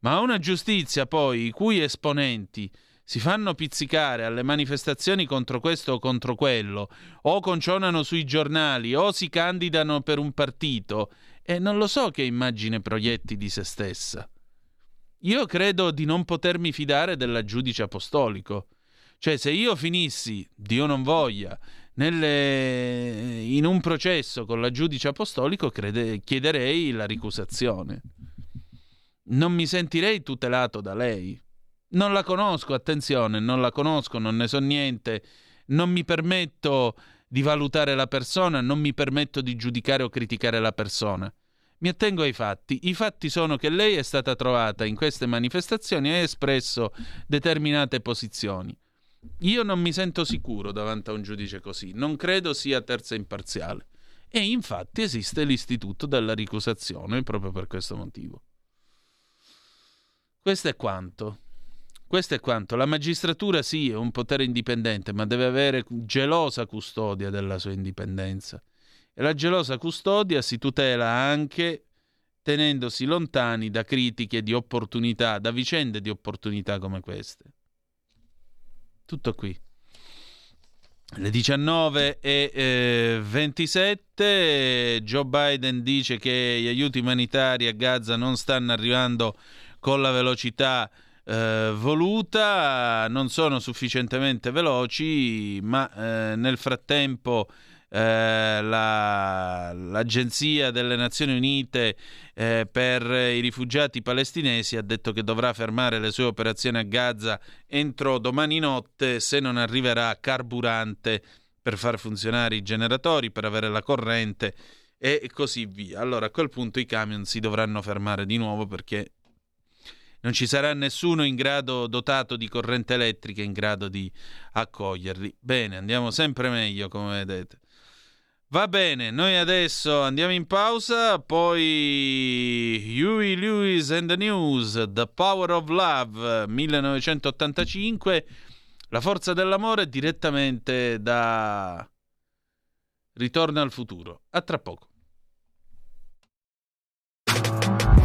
Ma una giustizia poi i cui esponenti si fanno pizzicare alle manifestazioni contro questo o contro quello, o concionano sui giornali, o si candidano per un partito, e non lo so che immagine proietti di se stessa. Io credo di non potermi fidare della giudice apostolico. Cioè, se io finissi, Dio non voglia, nelle... in un processo con la giudice apostolico crede... chiederei la ricusazione. Non mi sentirei tutelato da lei. Non la conosco, attenzione, non la conosco, non ne so niente, non mi permetto di valutare la persona, non mi permetto di giudicare o criticare la persona. Mi attengo ai fatti. I fatti sono che lei è stata trovata in queste manifestazioni e ha espresso determinate posizioni. Io non mi sento sicuro davanti a un giudice così, non credo sia terza imparziale. E infatti esiste l'istituto della ricusazione proprio per questo motivo. Questo è quanto. Questo è quanto. La magistratura sì, è un potere indipendente, ma deve avere gelosa custodia della sua indipendenza. E la gelosa custodia si tutela anche tenendosi lontani da critiche di opportunità, da vicende di opportunità come queste. Tutto qui. Le 19 e eh, 27 Joe Biden dice che gli aiuti umanitari a Gaza non stanno arrivando con la velocità eh, voluta, non sono sufficientemente veloci, ma eh, nel frattempo eh, la, l'Agenzia delle Nazioni Unite eh, per i rifugiati palestinesi ha detto che dovrà fermare le sue operazioni a Gaza entro domani notte se non arriverà carburante per far funzionare i generatori, per avere la corrente e così via. Allora a quel punto i camion si dovranno fermare di nuovo perché non ci sarà nessuno in grado dotato di corrente elettrica in grado di accoglierli. Bene, andiamo sempre meglio come vedete. Va bene, noi adesso andiamo in pausa, poi Huey Lewis and the News, The Power of Love 1985, La forza dell'amore direttamente da Ritorno al futuro. A tra poco.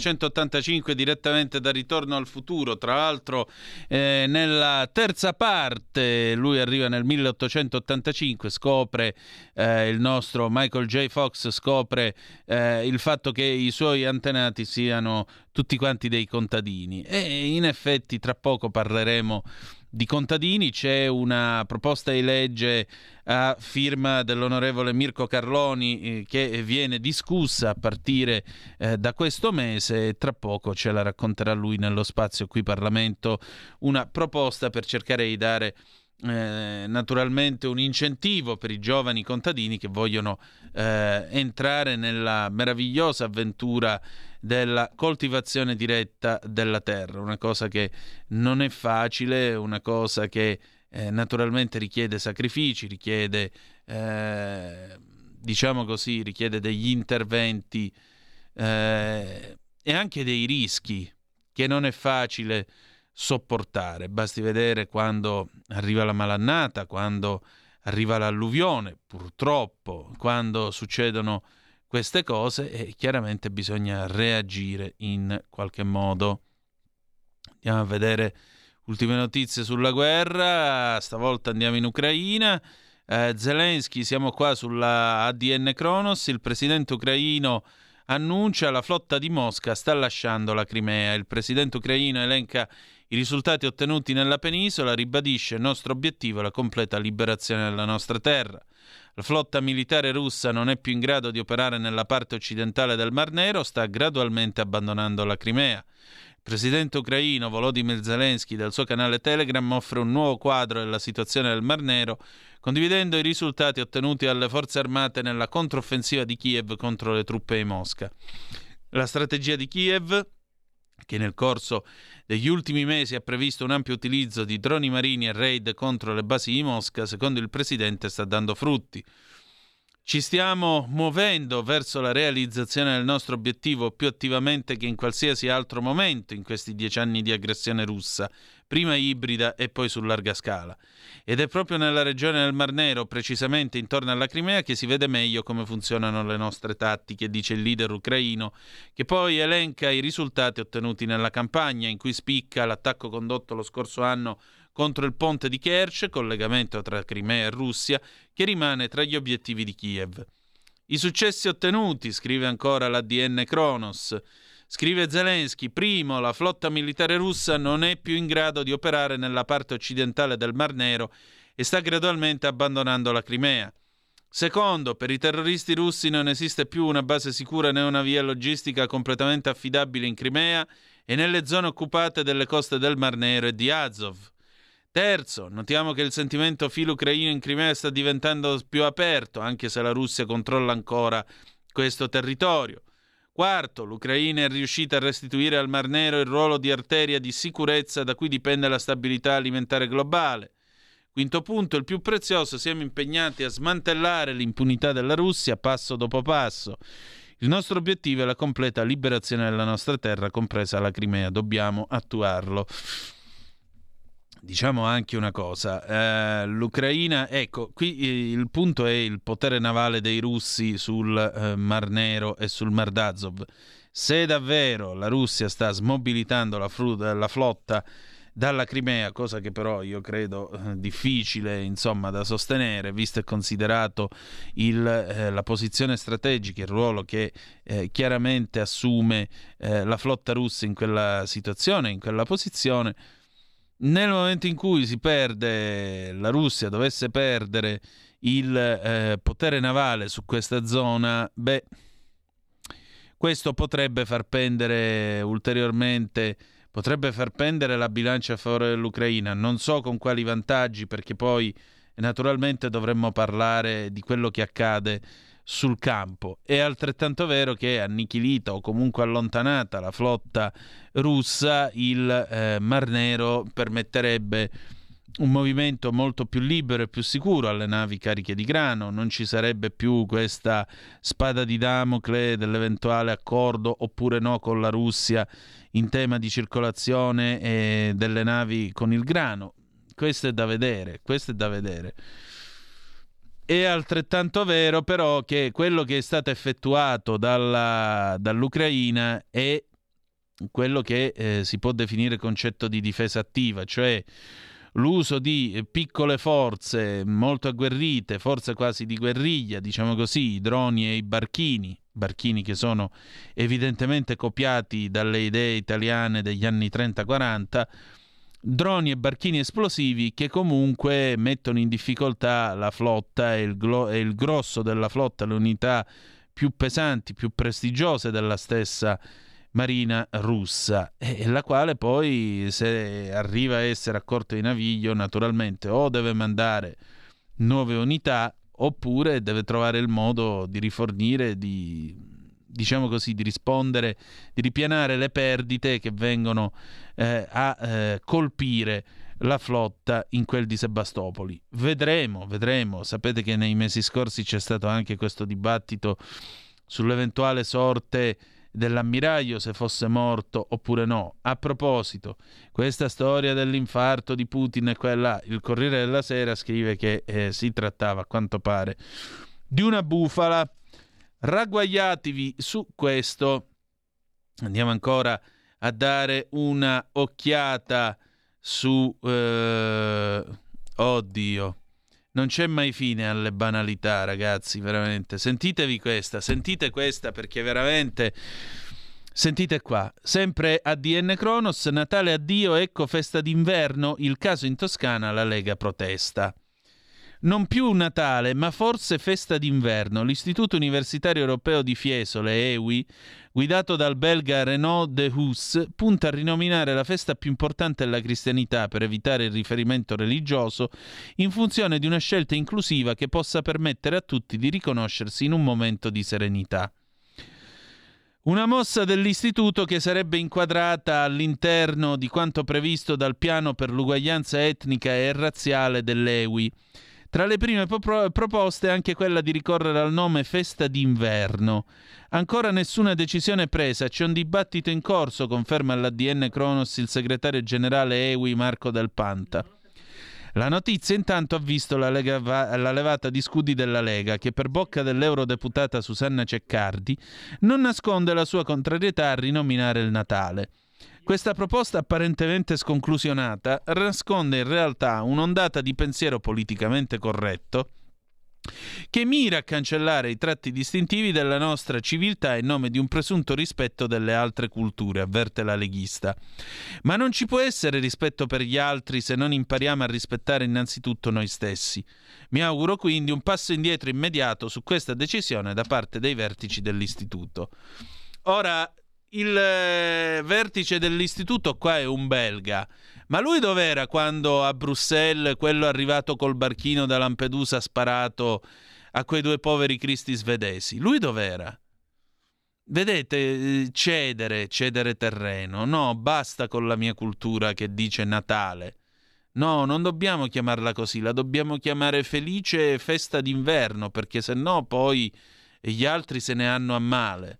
1985, direttamente da Ritorno al futuro. Tra l'altro, eh, nella terza parte, lui arriva nel 1885, scopre eh, il nostro Michael J. Fox, scopre eh, il fatto che i suoi antenati siano tutti quanti dei contadini. E in effetti, tra poco parleremo di contadini, c'è una proposta di legge a firma dell'onorevole Mirko Carloni eh, che viene discussa a partire eh, da questo mese e tra poco ce la racconterà lui nello spazio qui Parlamento una proposta per cercare di dare eh, naturalmente un incentivo per i giovani contadini che vogliono eh, entrare nella meravigliosa avventura della coltivazione diretta della terra, una cosa che non è facile, una cosa che eh, naturalmente richiede sacrifici, richiede, eh, diciamo così, richiede degli interventi eh, e anche dei rischi che non è facile sopportare. Basti vedere quando arriva la malannata, quando arriva l'alluvione, purtroppo, quando succedono queste cose e chiaramente bisogna reagire in qualche modo. Andiamo a vedere ultime notizie sulla guerra, stavolta andiamo in Ucraina. Eh, Zelensky, siamo qua sulla ADN Kronos, il presidente ucraino annuncia la flotta di Mosca sta lasciando la Crimea. Il presidente ucraino elenca i risultati ottenuti nella penisola, ribadisce il nostro obiettivo la completa liberazione della nostra terra. La flotta militare russa non è più in grado di operare nella parte occidentale del Mar Nero, sta gradualmente abbandonando la Crimea. Il presidente ucraino Volodymyr Zelensky dal suo canale Telegram offre un nuovo quadro della situazione del Mar Nero, condividendo i risultati ottenuti dalle forze armate nella controffensiva di Kiev contro le truppe di Mosca. La strategia di Kiev che nel corso degli ultimi mesi ha previsto un ampio utilizzo di droni marini e raid contro le basi di Mosca, secondo il presidente sta dando frutti. Ci stiamo muovendo verso la realizzazione del nostro obiettivo più attivamente che in qualsiasi altro momento in questi dieci anni di aggressione russa, prima ibrida e poi su larga scala. Ed è proprio nella regione del Mar Nero, precisamente intorno alla Crimea, che si vede meglio come funzionano le nostre tattiche, dice il leader ucraino, che poi elenca i risultati ottenuti nella campagna, in cui spicca l'attacco condotto lo scorso anno contro il ponte di Kerch, collegamento tra Crimea e Russia, che rimane tra gli obiettivi di Kiev. I successi ottenuti, scrive ancora l'ADN Kronos, Scrive Zelensky, primo, la flotta militare russa non è più in grado di operare nella parte occidentale del Mar Nero e sta gradualmente abbandonando la Crimea. Secondo, per i terroristi russi non esiste più una base sicura né una via logistica completamente affidabile in Crimea e nelle zone occupate delle coste del Mar Nero e di Azov. Terzo, notiamo che il sentimento filo-ucraino in Crimea sta diventando più aperto, anche se la Russia controlla ancora questo territorio. Quarto, l'Ucraina è riuscita a restituire al Mar Nero il ruolo di arteria di sicurezza da cui dipende la stabilità alimentare globale. Quinto punto, il più prezioso, siamo impegnati a smantellare l'impunità della Russia passo dopo passo. Il nostro obiettivo è la completa liberazione della nostra terra, compresa la Crimea. Dobbiamo attuarlo. Diciamo anche una cosa, eh, l'Ucraina, ecco, qui il punto è il potere navale dei russi sul eh, Mar Nero e sul Mar d'Azov. Se davvero la Russia sta smobilitando la, fru- la flotta dalla Crimea, cosa che però io credo eh, difficile insomma, da sostenere, visto e considerato il, eh, la posizione strategica, il ruolo che eh, chiaramente assume eh, la flotta russa in quella situazione, in quella posizione, nel momento in cui si perde, la Russia dovesse perdere il eh, potere navale su questa zona, beh, questo potrebbe far pendere ulteriormente, potrebbe far pendere la bilancia a favore dell'Ucraina. Non so con quali vantaggi, perché poi naturalmente dovremmo parlare di quello che accade sul campo. È altrettanto vero che annichilita o comunque allontanata la flotta russa, il eh, Mar Nero permetterebbe un movimento molto più libero e più sicuro alle navi cariche di grano, non ci sarebbe più questa spada di Damocle dell'eventuale accordo oppure no con la Russia in tema di circolazione eh, delle navi con il grano. Questo è da vedere, questo è da vedere. È altrettanto vero però che quello che è stato effettuato dalla, dall'Ucraina è quello che eh, si può definire concetto di difesa attiva, cioè l'uso di piccole forze molto agguerrite, forze quasi di guerriglia, diciamo così, i droni e i barchini, barchini che sono evidentemente copiati dalle idee italiane degli anni 30-40, droni e barchini esplosivi che comunque mettono in difficoltà la flotta e il, glo- e il grosso della flotta, le unità più pesanti, più prestigiose della stessa marina russa, e la quale poi se arriva a essere a corto di naviglio naturalmente o deve mandare nuove unità oppure deve trovare il modo di rifornire, di, diciamo così, di rispondere, di ripianare le perdite che vengono eh, a eh, colpire la flotta in quel di Sebastopoli. Vedremo, vedremo. Sapete che nei mesi scorsi c'è stato anche questo dibattito sull'eventuale sorte dell'ammiraglio se fosse morto oppure no. A proposito, questa storia dell'infarto di Putin e quella, il Corriere della Sera scrive che eh, si trattava, a quanto pare, di una bufala. Ragguagliatevi su questo. Andiamo ancora a dare una occhiata su... Eh, oddio. Non c'è mai fine alle banalità, ragazzi, veramente. Sentitevi questa, sentite questa perché veramente... Sentite qua, sempre ADN Cronos, Natale addio, ecco festa d'inverno, il caso in Toscana, la Lega protesta. Non più Natale, ma forse festa d'inverno. L'Istituto Universitario Europeo di Fiesole, EWI, guidato dal belga Renaud de Hus, punta a rinominare la festa più importante della cristianità per evitare il riferimento religioso in funzione di una scelta inclusiva che possa permettere a tutti di riconoscersi in un momento di serenità. Una mossa dell'istituto che sarebbe inquadrata all'interno di quanto previsto dal piano per l'uguaglianza etnica e razziale dell'EWI tra le prime pro- proposte anche quella di ricorrere al nome Festa d'inverno. Ancora nessuna decisione presa, c'è un dibattito in corso, conferma all'ADN Cronos il segretario generale EWI Marco Del Panta. La notizia intanto ha visto la, lega, la, levata di scudi della Lega che per bocca dell'eurodeputata Susanna Ceccardi non nasconde la sua contrarietà a rinominare il Natale. Questa proposta apparentemente sconclusionata nasconde in realtà un'ondata di pensiero politicamente corretto che mira a cancellare i tratti distintivi della nostra civiltà in nome di un presunto rispetto delle altre culture, avverte la leghista. Ma non ci può essere rispetto per gli altri se non impariamo a rispettare innanzitutto noi stessi. Mi auguro quindi un passo indietro immediato su questa decisione da parte dei vertici dell'istituto. Ora, il eh, vertice dell'istituto qua è un belga. Ma lui dov'era quando a Bruxelles quello arrivato col barchino da Lampedusa ha sparato a quei due poveri cristi svedesi? Lui dov'era? Vedete, eh, cedere, cedere terreno. No, basta con la mia cultura che dice Natale. No, non dobbiamo chiamarla così, la dobbiamo chiamare felice festa d'inverno, perché se no poi gli altri se ne hanno a male.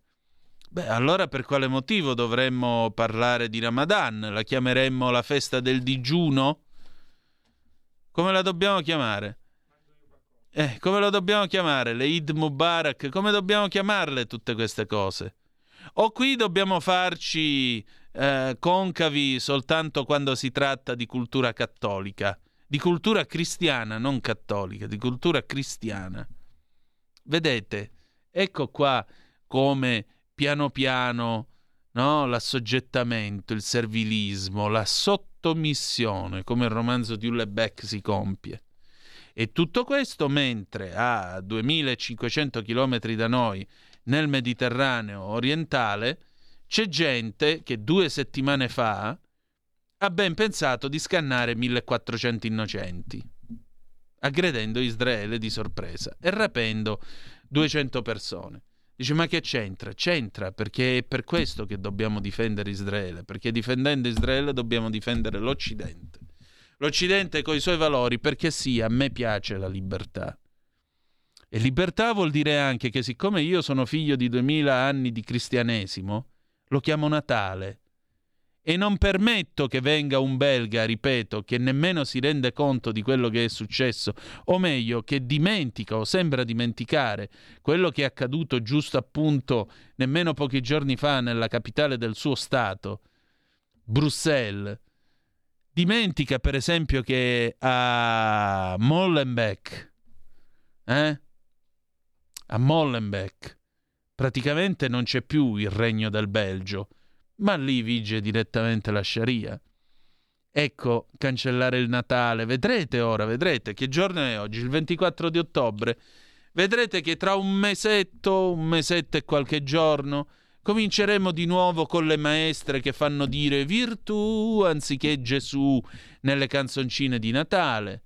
Beh, allora per quale motivo dovremmo parlare di Ramadan? La chiameremmo la festa del digiuno? Come la dobbiamo chiamare? Eh, come la dobbiamo chiamare? Le Eid Mubarak? Come dobbiamo chiamarle tutte queste cose? O qui dobbiamo farci eh, concavi soltanto quando si tratta di cultura cattolica, di cultura cristiana, non cattolica, di cultura cristiana. Vedete, ecco qua come piano piano no? l'assoggettamento, il servilismo, la sottomissione, come il romanzo di Ullebeck si compie. E tutto questo mentre a 2500 km da noi, nel Mediterraneo orientale, c'è gente che due settimane fa ha ben pensato di scannare 1400 innocenti, aggredendo Israele di sorpresa e rapendo 200 persone. Dice, ma che c'entra? C'entra perché è per questo che dobbiamo difendere Israele, perché difendendo Israele dobbiamo difendere l'Occidente. L'Occidente con i suoi valori, perché sì, a me piace la libertà. E libertà vuol dire anche che siccome io sono figlio di duemila anni di cristianesimo, lo chiamo Natale e non permetto che venga un belga, ripeto, che nemmeno si rende conto di quello che è successo, o meglio, che dimentica o sembra dimenticare quello che è accaduto giusto appunto nemmeno pochi giorni fa nella capitale del suo Stato, Bruxelles. Dimentica per esempio che a Molenbeek, eh? a Molenbeek, praticamente non c'è più il regno del Belgio ma lì vige direttamente la Sharia. Ecco, cancellare il Natale. Vedrete ora, vedrete che giorno è oggi, il 24 di ottobre. Vedrete che tra un mesetto, un mesetto e qualche giorno, Cominceremo di nuovo con le maestre che fanno dire virtù anziché Gesù nelle canzoncine di Natale.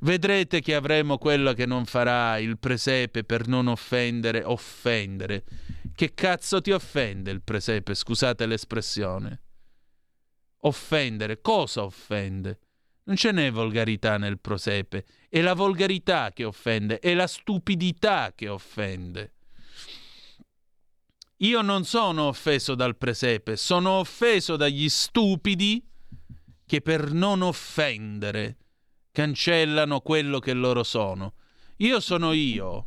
Vedrete che avremo quella che non farà il presepe per non offendere, offendere. Che cazzo ti offende il presepe? Scusate l'espressione. Offendere, cosa offende? Non ce n'è volgarità nel presepe, è la volgarità che offende, è la stupidità che offende. Io non sono offeso dal presepe, sono offeso dagli stupidi che per non offendere cancellano quello che loro sono. Io sono io,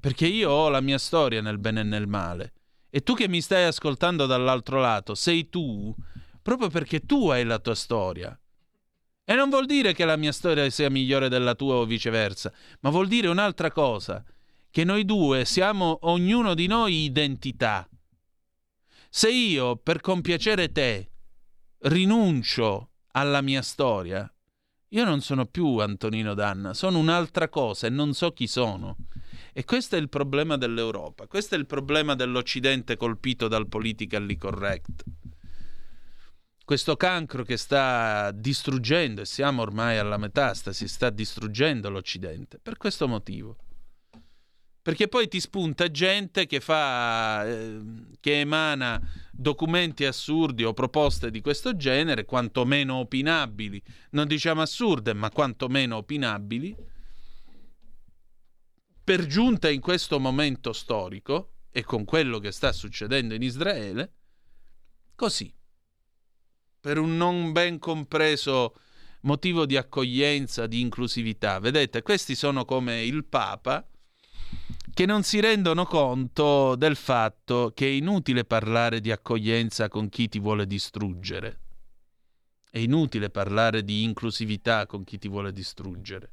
perché io ho la mia storia nel bene e nel male. E tu che mi stai ascoltando dall'altro lato, sei tu, proprio perché tu hai la tua storia. E non vuol dire che la mia storia sia migliore della tua o viceversa, ma vuol dire un'altra cosa, che noi due siamo ognuno di noi identità. Se io, per compiacere te, rinuncio alla mia storia, io non sono più Antonino Danna, sono un'altra cosa e non so chi sono. E questo è il problema dell'Europa, questo è il problema dell'Occidente colpito dal politically correct. Questo cancro che sta distruggendo, e siamo ormai alla metastasi, sta distruggendo l'Occidente, per questo motivo. Perché poi ti spunta gente che fa, eh, che emana documenti assurdi o proposte di questo genere, quantomeno opinabili, non diciamo assurde, ma quantomeno opinabili, per giunta in questo momento storico e con quello che sta succedendo in Israele, così, per un non ben compreso motivo di accoglienza, di inclusività. Vedete, questi sono come il Papa che non si rendono conto del fatto che è inutile parlare di accoglienza con chi ti vuole distruggere. È inutile parlare di inclusività con chi ti vuole distruggere.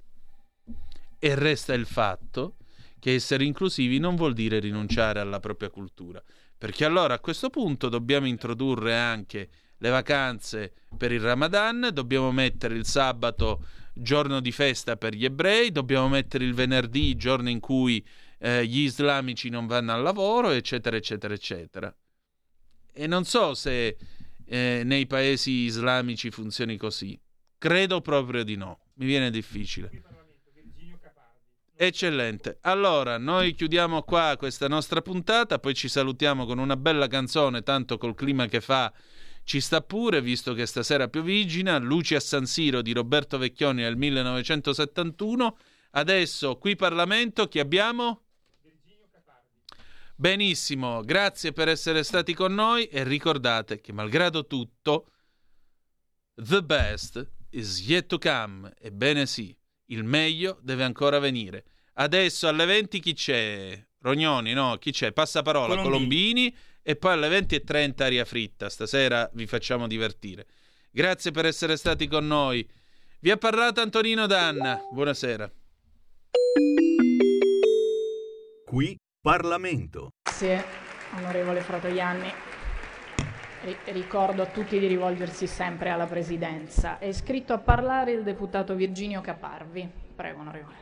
E resta il fatto che essere inclusivi non vuol dire rinunciare alla propria cultura, perché allora a questo punto dobbiamo introdurre anche le vacanze per il Ramadan, dobbiamo mettere il sabato giorno di festa per gli ebrei, dobbiamo mettere il venerdì giorno in cui eh, gli islamici non vanno al lavoro, eccetera, eccetera, eccetera. E non so se eh, nei paesi islamici funzioni così. Credo proprio di no. Mi viene difficile. Eccellente. Allora, noi chiudiamo qua questa nostra puntata, poi ci salutiamo con una bella canzone, tanto col clima che fa ci sta pure, visto che stasera piovigina, Luci a San Siro di Roberto Vecchioni nel 1971. Adesso qui Parlamento chi abbiamo? Benissimo, grazie per essere stati con noi e ricordate che malgrado tutto, the best is yet to come. Ebbene sì, il meglio deve ancora venire. Adesso alle 20 chi c'è? Rognoni, no? Chi c'è? Passaparola, Colombini. Colombini e poi alle 20.30 aria fritta. Stasera vi facciamo divertire. Grazie per essere stati con noi. Vi ha parlato Antonino Danna. Buonasera. Qui Parlamento. Grazie, onorevole Fratoianni. Ricordo a tutti di rivolgersi sempre alla Presidenza. È iscritto a parlare il deputato Virginio Caparvi. Prego, onorevole.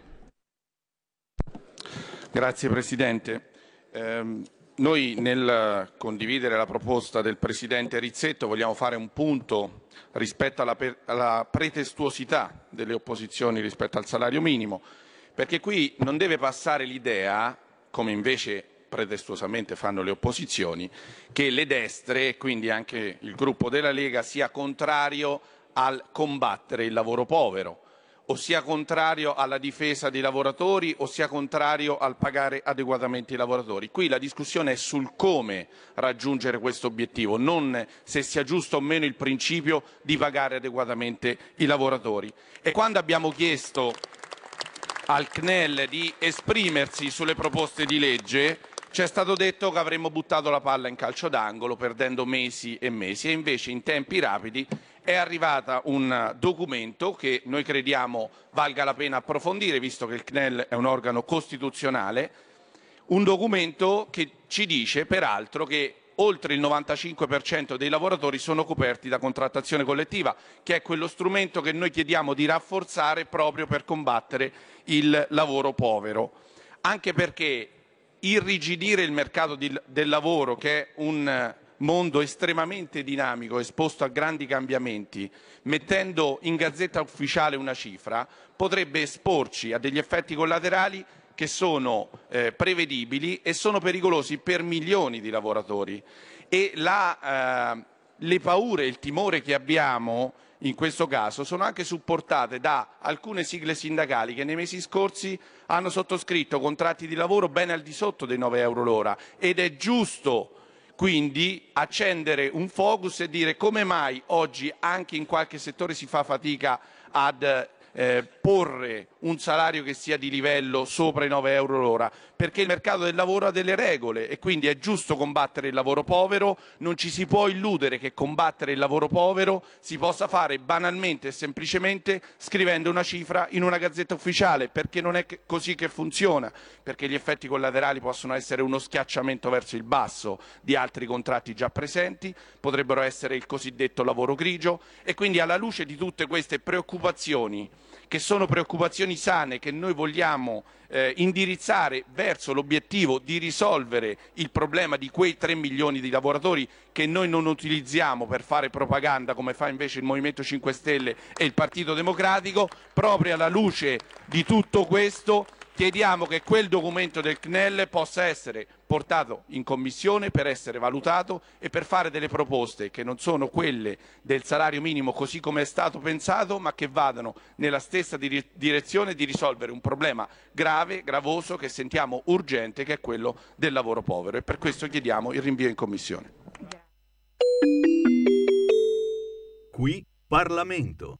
Grazie Presidente. Eh, noi nel condividere la proposta del Presidente Rizzetto vogliamo fare un punto rispetto alla, alla pretestuosità delle opposizioni rispetto al salario minimo, perché qui non deve passare l'idea come invece pretestuosamente fanno le opposizioni, che le destre, e quindi anche il gruppo della Lega, sia contrario al combattere il lavoro povero, o sia contrario alla difesa dei lavoratori o sia contrario al pagare adeguatamente i lavoratori. Qui la discussione è sul come raggiungere questo obiettivo, non se sia giusto o meno il principio di pagare adeguatamente i lavoratori. E quando abbiamo chiesto al CNEL di esprimersi sulle proposte di legge, ci è stato detto che avremmo buttato la palla in calcio d'angolo perdendo mesi e mesi e invece in tempi rapidi è arrivato un documento che noi crediamo valga la pena approfondire visto che il CNEL è un organo costituzionale, un documento che ci dice peraltro che oltre il 95% dei lavoratori sono coperti da contrattazione collettiva, che è quello strumento che noi chiediamo di rafforzare proprio per combattere il lavoro povero. Anche perché irrigidire il mercato di, del lavoro, che è un mondo estremamente dinamico, esposto a grandi cambiamenti, mettendo in gazzetta ufficiale una cifra, potrebbe esporci a degli effetti collaterali che sono eh, prevedibili e sono pericolosi per milioni di lavoratori. E la, eh, le paure, il timore che abbiamo in questo caso sono anche supportate da alcune sigle sindacali che nei mesi scorsi hanno sottoscritto contratti di lavoro ben al di sotto dei 9 euro l'ora ed è giusto quindi accendere un focus e dire come mai oggi anche in qualche settore si fa fatica ad eh, porre un salario che sia di livello sopra i 9 euro l'ora, perché il mercato del lavoro ha delle regole e quindi è giusto combattere il lavoro povero, non ci si può illudere che combattere il lavoro povero si possa fare banalmente e semplicemente scrivendo una cifra in una gazzetta ufficiale, perché non è così che funziona, perché gli effetti collaterali possono essere uno schiacciamento verso il basso di altri contratti già presenti, potrebbero essere il cosiddetto lavoro grigio e quindi alla luce di tutte queste preoccupazioni che sono preoccupazioni sane che noi vogliamo eh, indirizzare verso l'obiettivo di risolvere il problema di quei 3 milioni di lavoratori che noi non utilizziamo per fare propaganda come fa invece il Movimento 5 Stelle e il Partito Democratico, proprio alla luce di tutto questo chiediamo che quel documento del CNEL possa essere portato in commissione per essere valutato e per fare delle proposte che non sono quelle del salario minimo così come è stato pensato, ma che vadano nella stessa direzione di risolvere un problema grave, gravoso, che sentiamo urgente, che è quello del lavoro povero. E per questo chiediamo il rinvio in commissione. Qui Parlamento.